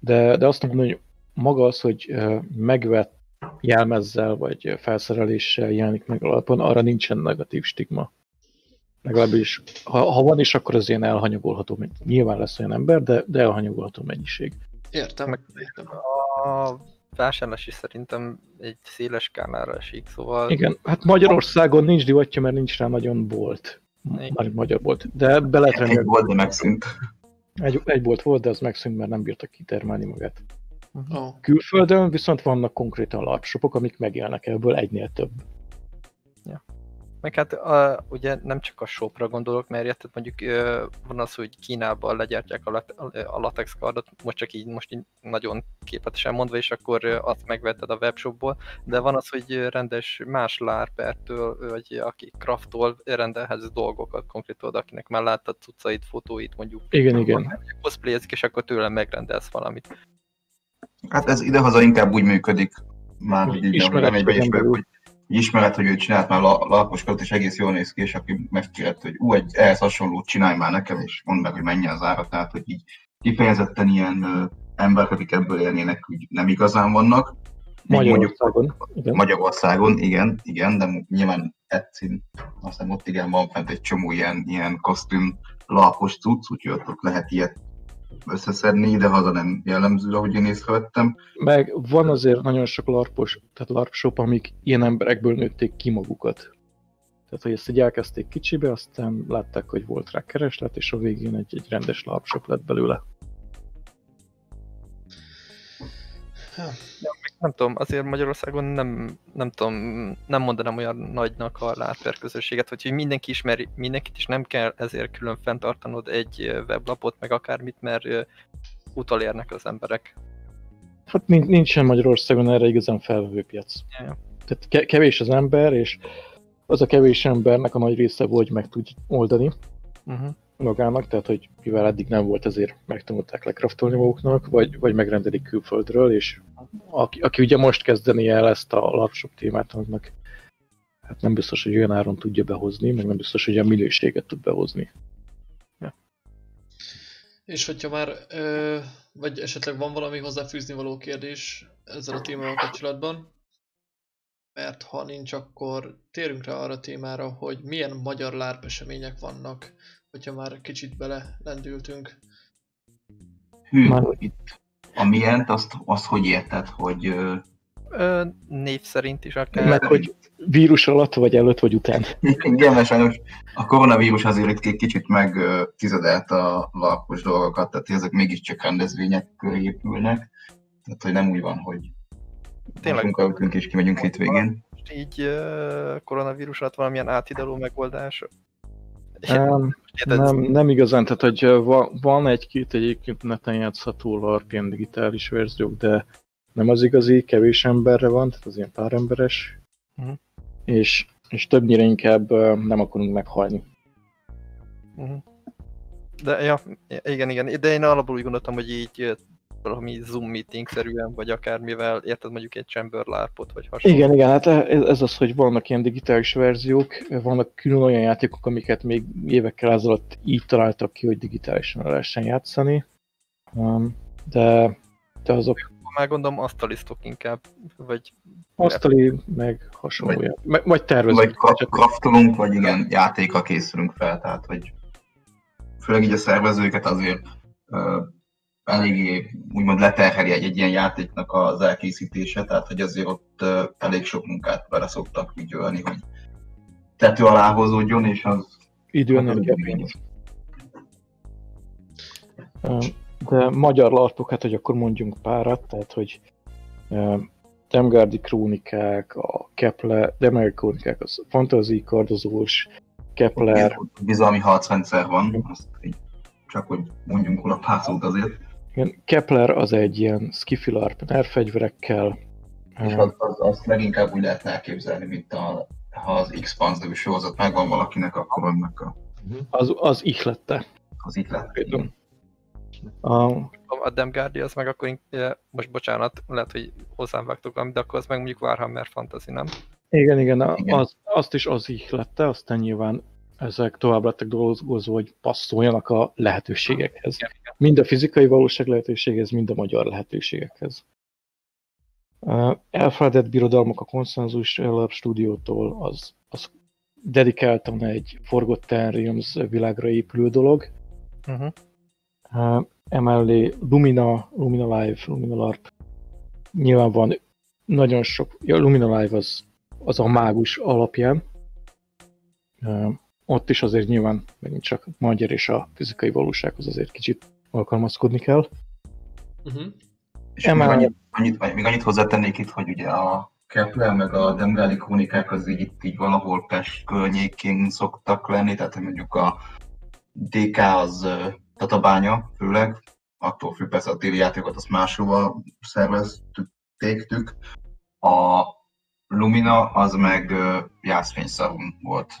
De, de azt mondom, hogy maga az, hogy megvett jelmezzel vagy felszereléssel jelenik meg alapon, arra nincsen negatív stigma. Legalábbis, ha, ha van is, akkor az ilyen elhanyagolható, mennyiség. nyilván lesz olyan ember, de, de elhanyagolható mennyiség. Értem. Meg- értem. A vásárlás is szerintem egy széles skálára esik, szóval Igen, hát Magyarországon nincs divatja, mert nincs rá nagyon bolt. Már magyar bolt. De be lehet Egy volt, de megszűnt. Egy, egy bolt volt, de az megszűnt, mert nem bírtak kitermelni magát. Oh. Külföldön viszont vannak konkrétan larpshopok, amik megélnek ebből egynél több. Meg hát a, ugye nem csak a shopra gondolok, mert érted, mondjuk ö, van az, hogy Kínában legyártják a, lat- a latex kardot, most csak így, most így nagyon képletesen mondva, és akkor ö, azt megvetted a webshopból, de van az, hogy rendes más lárpertől, vagy aki craftol rendelhez dolgokat konkrétan, akinek már láttad cuccait, fotóit mondjuk. Igen, igen. Cosplayezik, és akkor tőle megrendelsz valamit. Hát ez idehaza inkább úgy működik, már hogy így Ismeret nem egy hogy ismered, hogy ő csinált már la- laposkot, és egész jól néz ki, és aki megkérett, hogy ú, egy ehhez hasonlót csinálj már nekem, és mondd meg, hogy mennyi az ára, tehát hogy így kifejezetten ilyen ö, emberek, akik ebből élnének, úgy nem igazán vannak. Mondjuk Magyarországon. Igen. Magyarországon, igen, igen, de nyilván Etszin, aztán ott igen van fent egy csomó ilyen, ilyen kosztüm lapos cucc, úgyhogy ott lehet ilyet összeszedni, de haza nem jellemző, ahogy én észrevettem. Meg van azért nagyon sok larpos, tehát larpshop, amik ilyen emberekből nőtték ki magukat. Tehát, hogy ezt így elkezdték kicsibe, aztán látták, hogy volt rá kereslet, és a végén egy, egy rendes larpshop lett belőle. Ja, nem tudom, azért Magyarországon nem, nem tudom, nem mondanám olyan nagynak a láper közösséget, hogy mindenki ismeri mindenkit, és nem kell ezért külön fenntartanod egy weblapot, meg akármit, mert utolérnek az emberek. Hát nincsen Magyarországon erre igazán felvevő piac. Ja. Tehát kevés az ember, és az a kevés embernek a nagy része hogy meg tud oldani. Uh-huh magának, tehát hogy mivel eddig nem volt, ezért megtanulták lekraftolni maguknak, vagy, vagy megrendelik külföldről, és aki, aki ugye most kezdeni el ezt a lapshop témát, annak hát nem biztos, hogy olyan áron tudja behozni, meg nem biztos, hogy olyan minőséget tud behozni. Ja. És hogyha már, ö, vagy esetleg van valami hozzáfűzni való kérdés ezzel a témával kapcsolatban, mert ha nincs, akkor térünk rá arra a témára, hogy milyen magyar LARP események vannak hogyha már kicsit bele lendültünk. Hű, már... itt a milyent, azt, azt hogy érted, hogy... Ö, név szerint is akár. Meg, hogy vírus alatt, vagy előtt, vagy után. Igen, mert sajnos a koronavírus azért itt kicsit meg tizedelt a lakos dolgokat, tehát ezek mégiscsak rendezvények köré épülnek. Tehát, hogy nem úgy van, hogy Tényleg. munkaültünk és kimegyünk hétvégén. Így koronavírus alatt valamilyen átidaló megoldás Um, nem, nem igazán, tehát hogy van egy-két egyébként neten játszható LARP ilyen digitális verziók, de nem az igazi, kevés emberre van, tehát az ilyen pár emberes, uh-huh. és, és többnyire inkább nem akarunk meghalni. Uh-huh. De ja, igen, igen, de én alapból úgy gondoltam, hogy így valami Zoom meeting-szerűen, vagy akármivel, érted mondjuk egy Chamber LARP-ot, vagy hasonló. Igen, igen, hát ez az, hogy vannak ilyen digitális verziók, vannak külön olyan játékok, amiket még évekkel ezelőtt így találtak ki, hogy digitálisan lehessen játszani, um, de, de azok... Már gondolom asztalisztok inkább, vagy... Asztali, meg hasonló, vagy, meg, vagy tervezünk. Vagy kraftolunk, vagy igen, játéka készülünk fel, tehát hogy főleg így a szervezőket azért eléggé úgymond leterheli egy, egy ilyen játéknak az elkészítése, tehát hogy azért ott elég sok munkát bele szoktak ügyölni, hogy tető alá hozódjon, és az... Idő nem De magyar larpok, hát hogy akkor mondjunk párat, tehát hogy Demgardi krónikák, a Kepler, Demgardi krónikák, az Fantasy kardozós, Kepler... Bizalmi harcrendszer van, azt így, csak hogy mondjunk róla pár szót azért. Igen, Kepler az egy ilyen skifilarp nerfegyverekkel. És az, az, azt leginkább úgy lehet elképzelni, mint a, ha az X-Pans nevű sorozat megvan valakinek, akkor annak a... Az, az ihlette. Az ihlette. A, a Demgardi az meg akkor, most bocsánat, lehet, hogy hozzám vágtok de akkor az meg mondjuk Warhammer Fantasy, nem? Igen, igen, igen. Az, azt is az ihlette, aztán nyilván ezek tovább lettek dolgozva, hogy passzoljanak a lehetőségekhez. Mind a fizikai valóság lehetőséghez, mind a magyar lehetőségekhez. Elfeledett birodalmak a konszenzus Lab stúdiótól az, az dedikáltan egy Forgotten Realms világra épülő dolog. Uh-huh. Emellé Lumina, Lumina Live, Lumina LARP. Nyilván van nagyon sok, ja, Lumina Live az, az a mágus alapján ott is azért nyilván megint csak magyar és a fizikai valósághoz azért kicsit alkalmazkodni kell. Uh-huh. És még annyit, annyit, még annyit hozzátennék itt, hogy ugye a Kepler meg a Demgáli krónikák az így, itt így valahol Pest környékén szoktak lenni, tehát mondjuk a DK az Tatabánya főleg, attól függ persze a téli játékot, azt máshova szerveztük. A Lumina az meg Jászfényszavon volt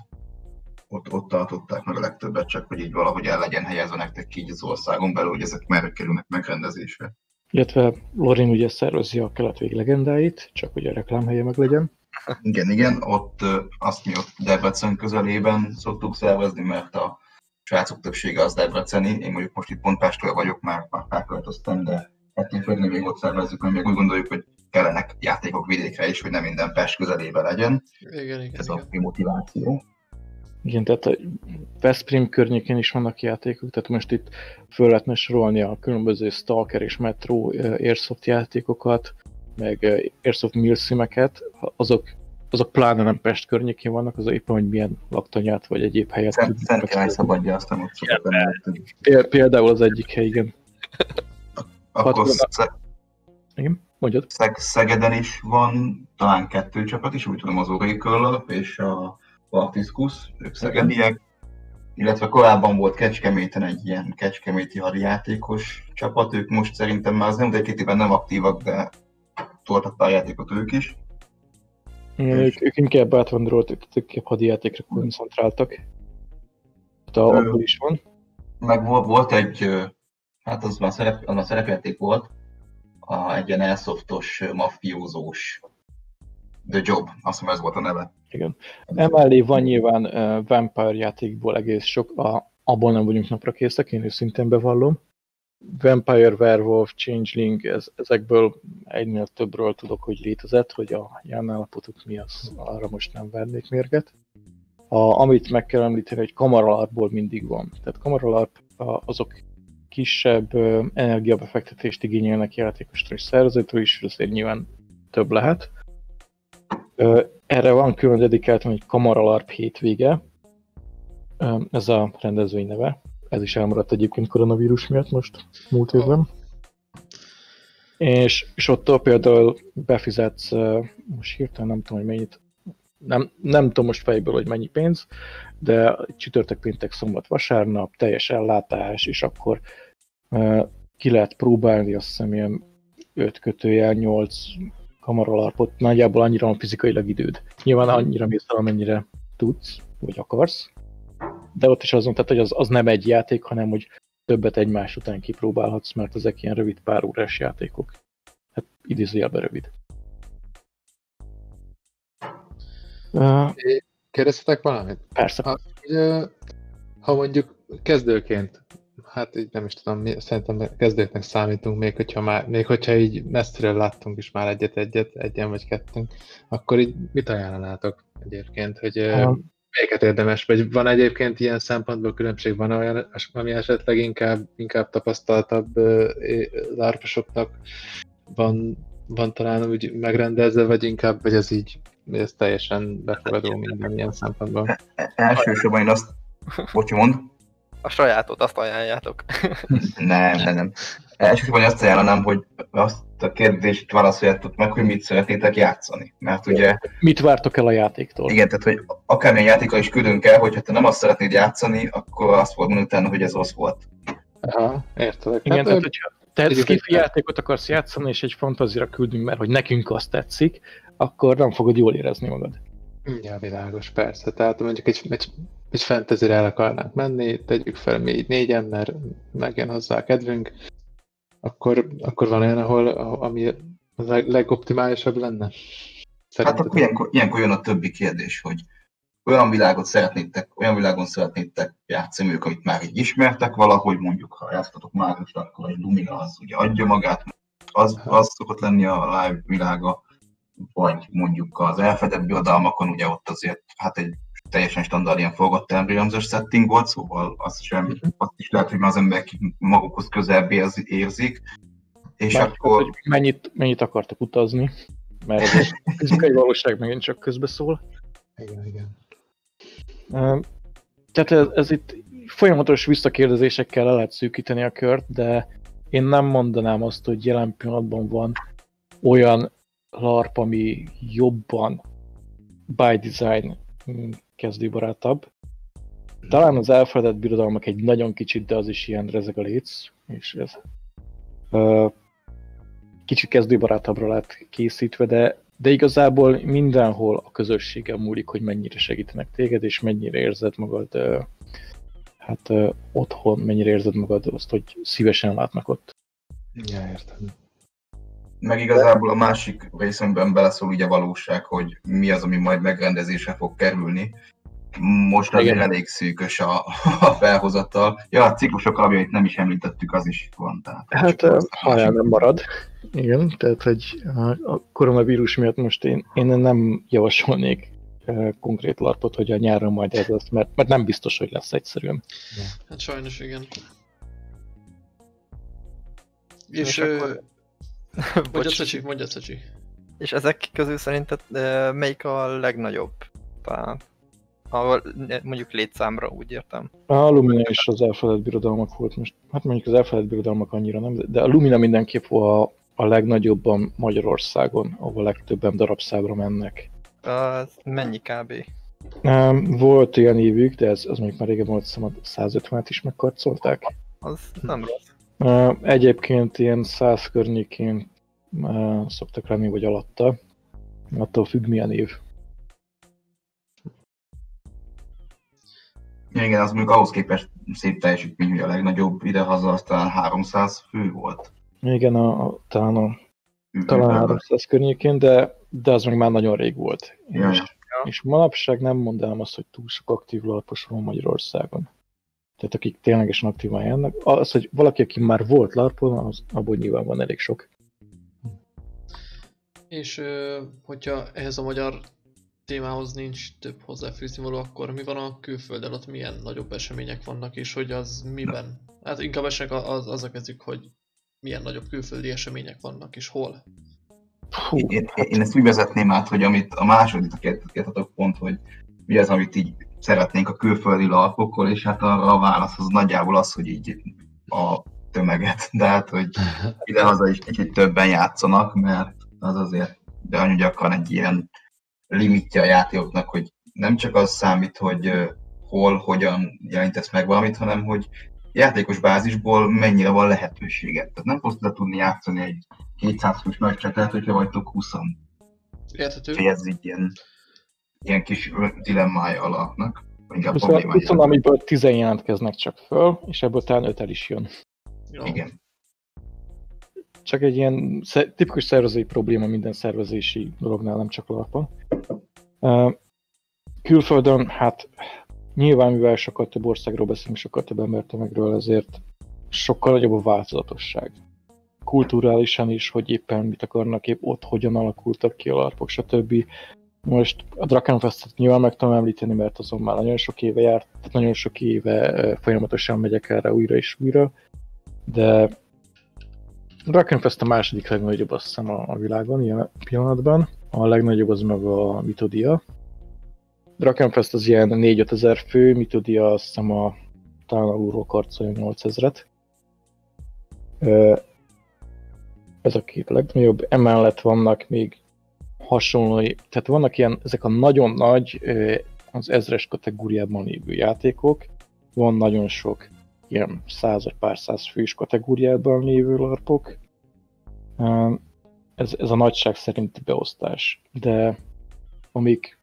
ott, ott tartották meg a legtöbbet, csak hogy így valahogy el legyen helyezve nektek így az országon belül, hogy ezek merre kerülnek megrendezésre. Illetve Lorin ugye szervezi a kelet legendáit, csak hogy a reklámhelye meg legyen. Igen, igen, ott azt mi ott Debrecen közelében szoktuk szervezni, mert a srácok többsége az Debreceni, én mondjuk most itt pont Pestről vagyok, már, már felköltöztem, de ettől függni még ott szervezzük, mert még úgy gondoljuk, hogy kellenek játékok vidékre is, hogy nem minden Pest közelében legyen. Igen, igen, Ez igen. a motiváció. Igen, tehát a Veszprém környékén is vannak játékok, tehát most itt föl lehetne sorolni a különböző Stalker és Metro eh, Airsoft játékokat, meg eh, Airsoft Milsimeket, azok, azok pláne nem Pest környékén vannak, azok éppen, hogy milyen laktanyát vagy egyéb helyet Szent, szabadja, szokott lenni. Péld- Például az egyik hely, igen. Akkor Hat- Igen, mondjad. Szeg- Szegeden is van talán kettő csapat is, úgy tudom az Orai Körlap és a Bartiskus, ők szegediek. Illetve korábban volt Kecskeméten egy ilyen kecskeméti hadjátékos csapat, ők most szerintem már az nem, de két éven nem aktívak, de toltak pár játékot ők is. Igen, ők, ők inkább átvándoroltak, tehát inkább hadijátékra koncentráltak. Tehát a, Ö. abból is van. Meg volt, volt egy, hát az már, szerep, az már szerepjáték volt, a, egy ilyen elsoftos, ö, mafiózós The Job, azt hiszem ez volt a neve. Igen. Emellé van nyilván uh, Vampire játékból egész sok, a, abból nem vagyunk napra készek, én őszintén bevallom. Vampire, Werewolf, Changeling, ez, ezekből egynél többről tudok, hogy létezett, hogy a jelen állapotuk mi az, arra most nem vernék mérget. A, amit meg kell említeni, hogy kamaralarpból mindig van. Tehát kamaralarp azok kisebb energiabefektetést igényelnek játékostól és szerzőtől is, azért nyilván több lehet. Erre van külön dedikáltan egy kamaralarp hétvége, ez a rendezvény neve. Ez is elmaradt egyébként koronavírus miatt most, múlt évben. És, és ott például befizetsz, most hirtelen nem tudom, hogy mennyit, nem, nem tudom most fejből, hogy mennyi pénz, de csütörtök, péntek, szombat, vasárnap, teljes ellátás, és akkor ki lehet próbálni, azt hiszem ilyen 5 kötőjel, 8 kamaralarpot, nagyjából annyira van fizikailag időd. Nyilván annyira mész el, amennyire tudsz, vagy akarsz. De ott is azon, tehát hogy az, az nem egy játék, hanem hogy többet egymás után kipróbálhatsz, mert ezek ilyen rövid pár órás játékok. Hát idézőjelben rövid. Uh, Kérdeztetek valamit? persze. Ha, ugye, ha mondjuk kezdőként, hát így nem is tudom, mi, szerintem kezdőknek számítunk, még hogyha, már, még hogyha így messziről láttunk is már egyet-egyet, egyen vagy kettőnk, akkor így mit ajánlanátok egyébként, hogy ö, Ha- melyiket érdemes, vagy van egyébként ilyen szempontból különbség, van olyan, ami esetleg inkább, inkább tapasztaltabb larposoknak van, van talán úgy megrendezve, vagy inkább, vagy ez így, vagy ez teljesen befogadó minden ilyen szempontból. E- Elsősorban én azt, bocsi mond, A sajátot, azt ajánljátok. nem, nem, nem. Elsősorban azt ajánlanám, hogy azt a kérdést válaszoljátok meg, hogy mit szeretnétek játszani. Mert ugye Mit vártok el a játéktól? Igen, tehát hogy akármilyen játékkal is küldünk el, hogyha te nem azt szeretnéd játszani, akkor azt fogod mondani utána, hogy ez rossz volt. Aha, értelek. Igen, hát, tehát hogyha te skifi játékot akarsz játszani, és egy fantazira küldünk, mert hogy nekünk azt tetszik, akkor nem fogod jól érezni magad. Ja, világos, persze. Tehát mondjuk egy, egy, egy fantasy el akarnánk menni, tegyük fel mi így négyen, mert megjön hozzá a kedvünk, akkor, akkor van olyan, ahol, ami a leg, legoptimálisabb lenne? Hát Szerintetek? akkor ilyenkor, ilyenkor jön a többi kérdés, hogy olyan világot szeretnétek, olyan világon szeretnétek játszani ők, amit már így ismertek valahogy, mondjuk ha játszottatok mágust, akkor egy Lumina az ugye adja magát, az, az szokott lenni a live világa, vagy mondjuk az elfedett birodalmakon, ugye ott azért hát egy teljesen standard ilyen Forgotten Embryons setting volt, szóval azt sem, azt is lehet, hogy már az emberek magukhoz közelebb érzi, érzik, és Már akkor... hogy mennyit, mennyit akartok utazni, mert ez a fizikai valóság megint csak közbeszól. Igen, igen. Tehát ez, ez itt folyamatos visszakérdezésekkel le lehet szűkíteni a kört, de én nem mondanám azt, hogy jelen pillanatban van olyan LARP, ami jobban by design kezdőbarátabb. Talán az elfeledett birodalmak egy nagyon kicsit, de az is ilyen rezeg a léc, és ez ö, kicsit kezdőbarátabbra lett készítve, de, de igazából mindenhol a közösségen múlik, hogy mennyire segítenek téged, és mennyire érzed magad ö, hát ö, otthon, mennyire érzed magad azt, hogy szívesen látnak ott. Ja, értem. Meg igazából a másik részemben beleszól ugye valóság, hogy mi az, ami majd megrendezésre fog kerülni. Most azért Igen. elég szűkös a, a felhozatal. Ja, a ciklusok alapjait nem is említettük, az is van. Tehát Hát csak ö, az a ha el másik. nem marad. Igen, tehát hogy a koronavírus miatt most én, én nem javasolnék konkrét larpot, hogy a nyáron majd ez lesz, mert, mert nem biztos, hogy lesz egyszerűen. Hát sajnos igen. És, és akkor... mondja Cecsi, mondja Cecsi. És ezek közül szerinted melyik a legnagyobb? Tehát, ahol mondjuk létszámra úgy értem. A Lumina és az elfeledett birodalmak volt most. Hát mondjuk az elfeledett birodalmak annyira nem, de a Lumina mindenképp a, a legnagyobban Magyarországon, ahol legtöbben darabszámra mennek. Az mennyi kb? Volt olyan évük, de ez, az mondjuk már régen volt, szóval 150-et is megkarcolták. Az nem rossz. Egyébként ilyen 100 környékén szoktak lenni, vagy alatta. Attól függ milyen év. Ja, igen, az mondjuk ahhoz képest szép teljesítmény, hogy a legnagyobb idehaza aztán 300 fő volt. Igen, a, a, talán, a, talán 300 környékén, de, de az meg már nagyon rég volt. Ja, és, és manapság nem mondanám azt, hogy túl sok aktív lapos van Magyarországon. Tehát akik ténylegesen aktívan jönnek, az, hogy valaki, aki már volt larpon, az abból nyilván van elég sok. És hogyha ehhez a magyar témához nincs több hozzáfűzni való, akkor mi van a külföldön, ott milyen nagyobb események vannak, és hogy az miben? Hát inkább esek az, az a kezdjük, hogy milyen nagyobb külföldi események vannak, és hol? Én, én, én ezt úgy vezetném át, hogy amit a második kérdetek pont, hogy mi az, amit így szeretnénk a külföldi lapokról, és hát arra a válasz az nagyjából az, hogy így a tömeget, de hát, hogy idehaza is kicsit többen játszanak, mert az azért, de annyira gyakran egy ilyen limitje a játékoknak, hogy nem csak az számít, hogy hol, hogyan jelentesz meg valamit, hanem hogy játékos bázisból mennyire van lehetőséget. Tehát nem fogsz tudni játszani egy 200 fős meccset, hogyha vagytok 20 Érthető. ez így ilyen, ilyen kis dilemmája alapnak. 20, amiből 10 jelentkeznek csak föl, és ebből talán 5 el is jön. Jó. Igen csak egy ilyen tipikus szervezői probléma minden szervezési dolognál, nem csak larpa. Külföldön, hát nyilván, mivel sokkal több országról beszélünk, sokkal több embertömegről, ezért sokkal nagyobb a változatosság. Kulturálisan is, hogy éppen mit akarnak, épp ott hogyan alakultak ki a larpok, stb. Most a Drakenfestet nyilván meg tudom említeni, mert azon már nagyon sok éve járt, tehát nagyon sok éve folyamatosan megyek erre újra és újra, de Drakenfest a második legnagyobb azt hiszem a, világon ilyen pillanatban. A legnagyobb az meg a Mitodia. Drakenfest az ilyen 4-5 ezer fő, Mitodia azt hiszem a talán alulról karcolja 8 ezeret. Ez a két legnagyobb. Emellett vannak még hasonló, tehát vannak ilyen, ezek a nagyon nagy, az ezres kategóriában lévő játékok. Van nagyon sok ilyen száz vagy pár száz fős kategóriában lévő larpok. Ez, ez a nagyság szerinti beosztás. De amik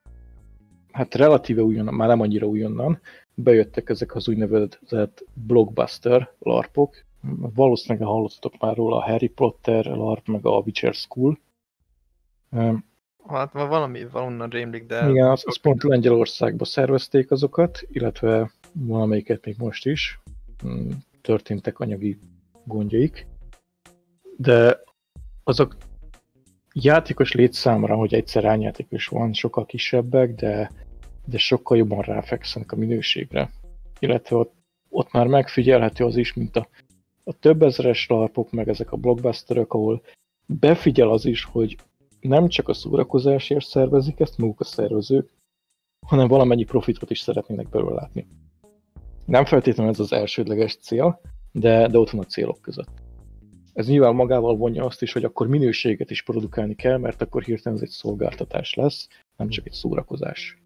hát relatíve újonnan, már nem annyira újonnan, bejöttek ezek az úgynevezett blockbuster larpok. Valószínűleg hallottatok már róla a Harry Potter larp, meg a Witcher School. Hát valami valonnan rémlik, de... Igen, az, az pont Lengyelországba szervezték azokat, illetve valamelyiket még most is. Mm, történtek anyagi gondjaik, de azok játékos létszámra, hogy egyszer ányjátékos van, sokkal kisebbek, de, de sokkal jobban ráfekszenek a minőségre. Illetve ott, ott már megfigyelhető az is, mint a, a több ezeres larpok, meg ezek a blockbusterök, ahol befigyel az is, hogy nem csak a szórakozásért szervezik ezt maguk a szervezők, hanem valamennyi profitot is szeretnének belőle látni. Nem feltétlenül ez az elsődleges cél, de, de ott van a célok között. Ez nyilván magával vonja azt is, hogy akkor minőséget is produkálni kell, mert akkor hirtelen ez egy szolgáltatás lesz, nem csak egy szórakozás.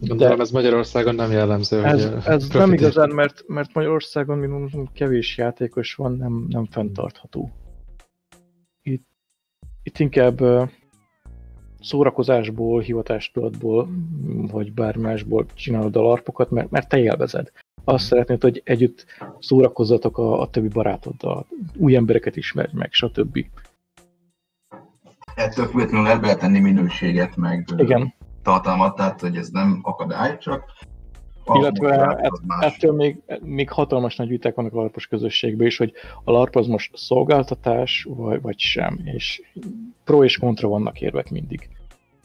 De ez Magyarországon nem jellemző. Ez, ez nem igazán, mert, mert Magyarországon minimum kevés játékos van, nem, nem fenntartható. Itt, inkább szórakozásból, hivatástudatból, vagy bármi másból csinálod a larpokat, mert, mert te élvezed. Azt mm. szeretnéd, hogy együtt szórakozzatok a, a többi barátoddal, új embereket ismerj meg, stb. Ettől függetlenül lehet beletenni minőséget, meg Igen. tartalmat, tehát hogy ez nem akadály, csak Illetve ett, ettől még, még hatalmas nagy viták vannak a larpos közösségben is, hogy a larp az most szolgáltatás, vagy, vagy sem, és pro és kontra vannak érvek mindig.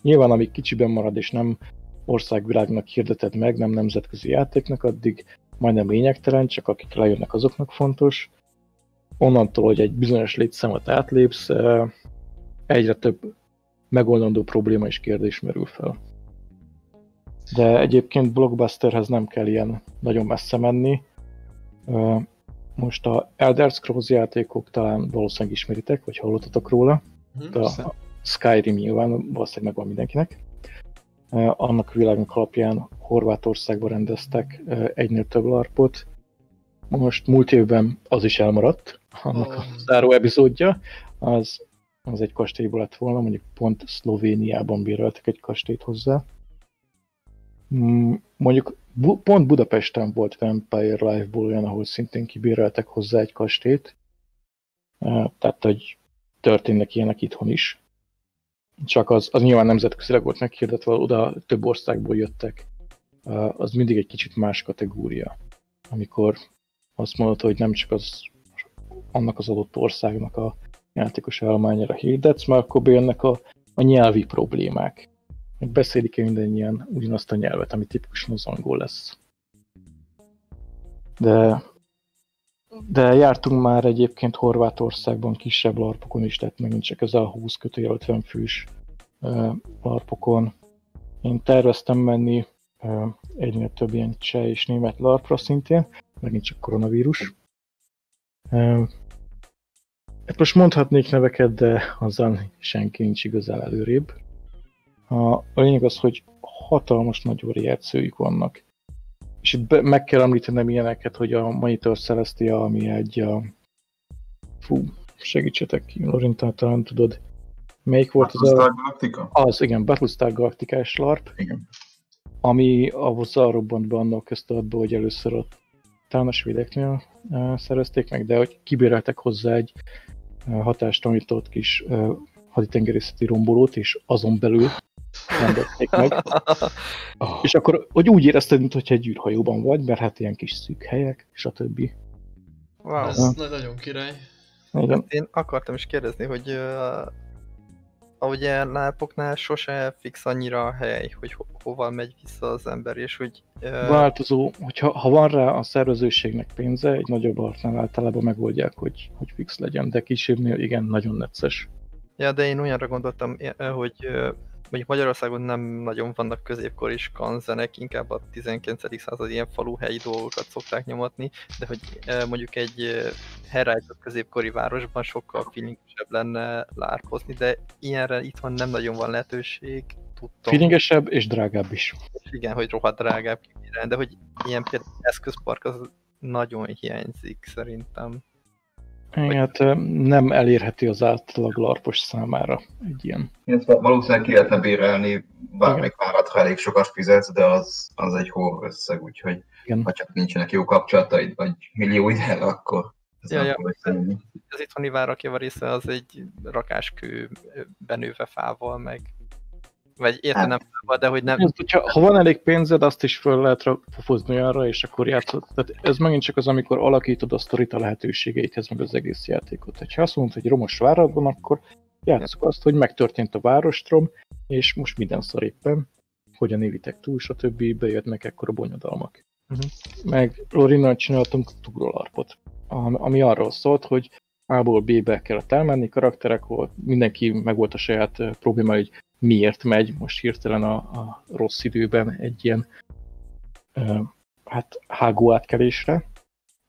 Nyilván, amíg kicsiben marad, és nem országvilágnak hirdeted meg, nem nemzetközi játéknak, addig majdnem lényegtelen, csak akik lejönnek, azoknak fontos. Onnantól, hogy egy bizonyos létszámot átlépsz, egyre több megoldandó probléma és kérdés merül fel. De egyébként blockbusterhez nem kell ilyen nagyon messze menni. Most a Elder Scrolls játékok talán valószínűleg ismeritek, vagy hallottatok róla. Mhm, a Skyrim nyilván valószínűleg megvan mindenkinek. Annak világnak alapján Horvátországban rendeztek egynél több larpot. Most múlt évben az is elmaradt, annak oh. a záró epizódja. Az, az egy kastélyból lett volna, mondjuk pont Szlovéniában béreltek egy kastélyt hozzá. Mm, mondjuk pont Budapesten volt Vampire Life-ból olyan, ahol szintén kibéreltek hozzá egy kastét. Tehát, hogy történnek ilyenek itthon is. Csak az, az nyilván nemzetközileg volt meghirdetve, oda több országból jöttek. Az mindig egy kicsit más kategória. Amikor azt mondod, hogy nem csak az annak az adott országnak a játékos állományára hirdetsz, mert akkor bejönnek a, a nyelvi problémák beszélik-e mindannyian ugyanazt a nyelvet, ami tipikusan az angol lesz. De, de jártunk már egyébként Horvátországban kisebb larpokon is, tehát megint csak a 20 kötője 50 fős larpokon. Én terveztem menni uh, egynél több ilyen cseh és német larpra szintén, megint csak koronavírus. Uh, most mondhatnék neveket, de azzal senki nincs igazán előrébb. A, a lényeg az, hogy hatalmas nagy variációik vannak. És itt be, meg kell említenem ilyeneket, hogy a Monitor Celestia, ami egy a... Fú, segítsetek ki, Lorintán talán tudod. Melyik volt az a... Galactica? Az, igen, Battlestar Galactica-s LARP. Igen. Ami ahhoz robbant be annak kezdetben, hogy először a talán a svédeknél uh, szerezték meg, de hogy kibéreltek hozzá egy uh, hatástalanított kis uh, haditengerészeti rombolót, és azon belül rendezték meg. Oh. És akkor, hogy úgy érezted, mintha egy űrhajóban vagy, mert hát ilyen kis szűk helyek, stb. Wow. Ez ja. nagyon király. Igen. Én akartam is kérdezni, hogy uh, ahogy a lápoknál sose fix annyira a hely, hogy ho hova megy vissza az ember, és hogy... Uh... Változó, hogyha ha van rá a szervezőségnek pénze, egy nagyobb artnál általában megoldják, hogy, hogy fix legyen, de kisebbnél igen, nagyon necces. Ja, de én olyanra gondoltam, hogy mondjuk Magyarországon nem nagyon vannak középkori skanzenek, inkább a 19. század ilyen faluhelyi dolgokat szokták nyomatni, de hogy mondjuk egy helyreállított középkori városban sokkal feelingesebb lenne lárpozni, de ilyenre itthon nem nagyon van lehetőség, tudtam. Feelingesebb és drágább is. Igen, hogy rohadt drágább, de hogy ilyen például eszközpark az nagyon hiányzik szerintem. Hát nem elérheti az átlag larpos számára egy ilyen. Illetve valószínűleg ki lehetne bérelni bármelyik várat, ha elég sokat fizetsz, de az, az egy horror összeg, úgyhogy Igen. ha csak nincsenek jó kapcsolataid, vagy millió ide, akkor ez ja, ja. Az itthoni várak java része az egy rakáskő benőve fával, meg vagy értem hát, nem, de hogy nem... Ez, hogyha, ha van elég pénzed, azt is föl lehet fofozni arra, és akkor játszod. Tehát ez megint csak az, amikor alakítod a sztorit a lehetőségeikhez, meg az egész játékot. Ha azt mondod, hogy romos várad van, akkor játszok azt, hogy megtörtént a várostrom, és most minden szar éppen, hogyan élitek túl, stb. bejönnek ekkor a bonyodalmak. Uh-huh. Meg Lorinnal csináltunk Tugrolarpot, ami arról szólt, hogy A-ból B-be kellett elmenni, karakterek volt, mindenki meg volt a saját probléma, hogy miért megy most hirtelen a, a rossz időben egy ilyen uh, hát hágó átkelésre,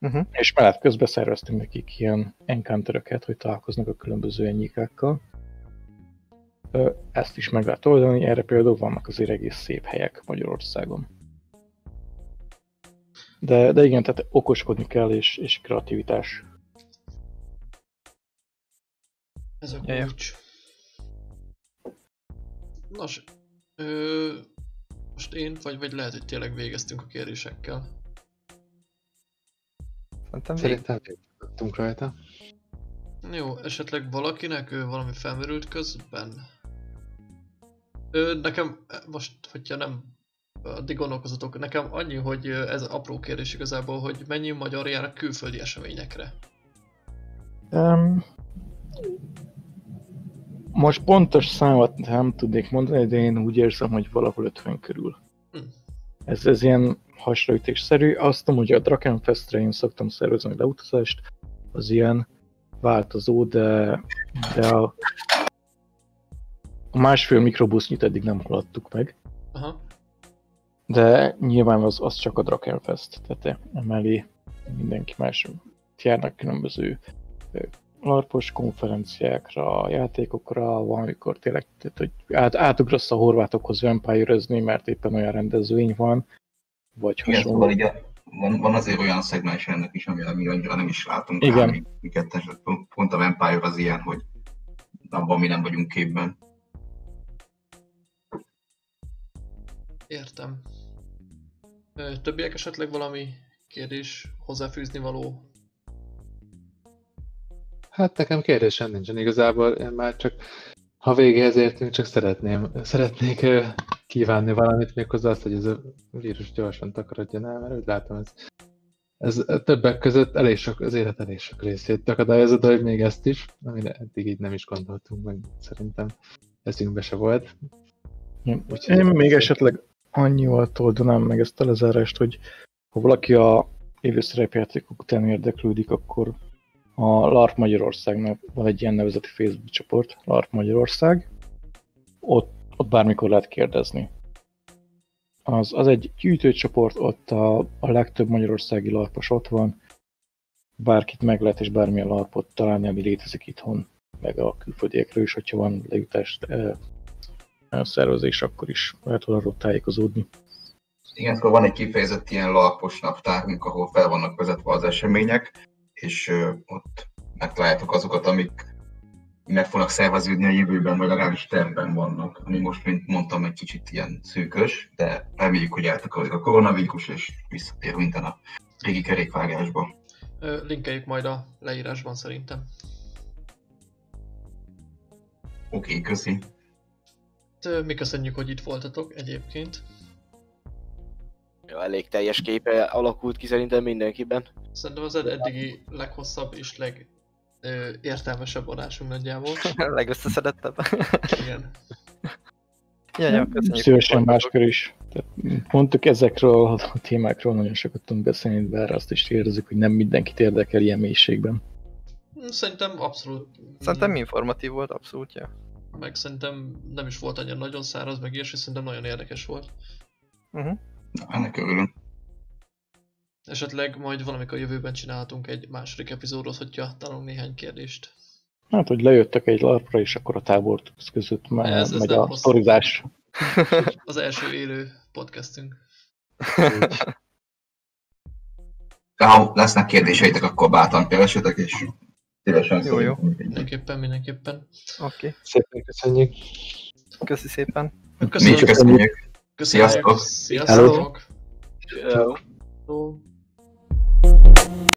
uh-huh. és mellett közben szerveztünk nekik ilyen encounteröket, hogy találkoznak a különböző enyékákkal. Uh, ezt is meg lehet oldani, erre például vannak azért egész szép helyek Magyarországon. De, de igen, tehát okoskodni kell, és, és kreativitás. Ez a kulcs. Nos, ö, most én, vagy, vagy lehet, hogy tényleg végeztünk a kérdésekkel. Szerintem Szerintem végeztünk rajta. Jó, esetleg valakinek ő valami felmerült közben? Ö, nekem most, hogyha nem addig gondolkozatok. Nekem annyi, hogy ez apró kérdés igazából, hogy mennyi magyar jár külföldi eseményekre? Um, most pontos számot nem tudnék mondani, de én úgy érzem, hogy valahol 50 körül. Hm. Ez, ez ilyen hasraütésszerű. Azt tudom, hogy a Drakenfestre én szoktam szervezni a leutazást, az ilyen változó, de, de a, a másfél mikrobusznit eddig nem haladtuk meg. Aha. De nyilván az, az csak a Drakenfest, tehát emellé mindenki más járnak különböző larpos konferenciákra, játékokra, valamikor tényleg, tehát, hogy át, átugrasz a horvátokhoz vampire mert éppen olyan rendezvény van, vagy Igen, hasonló. Szóval így a, van, van azért olyan szegmens ennek is, ami, ami annyira nem is látunk Igen. Rá, miket, pont a Vampire az ilyen, hogy abban mi nem vagyunk képben. Értem. Többiek esetleg valami kérdés, hozzáfűzni való Hát nekem kérdésem nincsen igazából, én már csak ha végéhez értünk, csak szeretném, szeretnék kívánni valamit, méghozzá azt, hogy ez a vírus gyorsan takarodjon el, mert úgy látom, ez, ez többek között elég sok, az élet elég sok részét akadályozza, de hogy még ezt is, amire eddig így nem is gondoltunk, meg szerintem eszünkbe se volt. Úgyhogy Én még esetleg annyival toldanám meg ezt a lezárást, hogy ha valaki a élőszerepjátékok után érdeklődik, akkor a LARP Magyarországnak van egy ilyen nevezeti Facebook csoport, LARP Magyarország, ott, ott bármikor lehet kérdezni. Az, az egy gyűjtőcsoport, ott a, a legtöbb magyarországi larpos ott van, bárkit meg lehet és bármilyen larpot találni, ami létezik itthon, meg a külföldiekről is, hogyha van lejutás e, e, szervezés, akkor is lehet arról tájékozódni. Igen, akkor van egy kifejezett ilyen larpos naptárunk, ahol fel vannak vezetve az események, és ott megtaláljátok azokat, amik meg fognak szerveződni a jövőben, vagy legalábbis tervben vannak, ami most, mint mondtam, egy kicsit ilyen szűkös, de reméljük, hogy eltakarik a koronavírus, és visszatér minden a régi kerékvágásba. Linkeljük majd a leírásban szerintem. Oké, okay, köszi. Mi köszönjük, hogy itt voltatok egyébként. Ja, elég teljes képe alakult ki szerintem mindenkiben. Szerintem az eddigi leghosszabb és leg ö, értelmesebb adásunk nagyjából. Legösszeszedettebb. Igen. Ja, Szívesen máskor is. Tehát mondtuk ezekről a témákról nagyon sokat tudunk beszélni, bár azt is érezzük, hogy nem mindenkit érdekel ilyen mélységben. Szerintem abszolút. Szerintem informatív volt, abszolút, ja. Meg szerintem nem is volt annyira nagyon száraz, meg ilyesmi, szerintem nagyon érdekes volt. Uh-huh. Na, ennek örülünk. Esetleg majd valamikor a jövőben csinálhatunk egy második epizódot, hogyha találunk néhány kérdést. Hát, hogy lejöttek egy larpra, és akkor a tábor között már ez, ez megy a sztorizás. Az első élő podcastünk. De ha lesznek kérdéseitek, akkor bátran keresetek, és szívesen Jó, jó. Mindenképpen, mindenképpen. Oké. Okay. Szépen köszönjük. Köszi szépen. Köszönjük. Mi köszönjük. Köszönjük. Sziasztok. Sziasztok. Hello. Hello.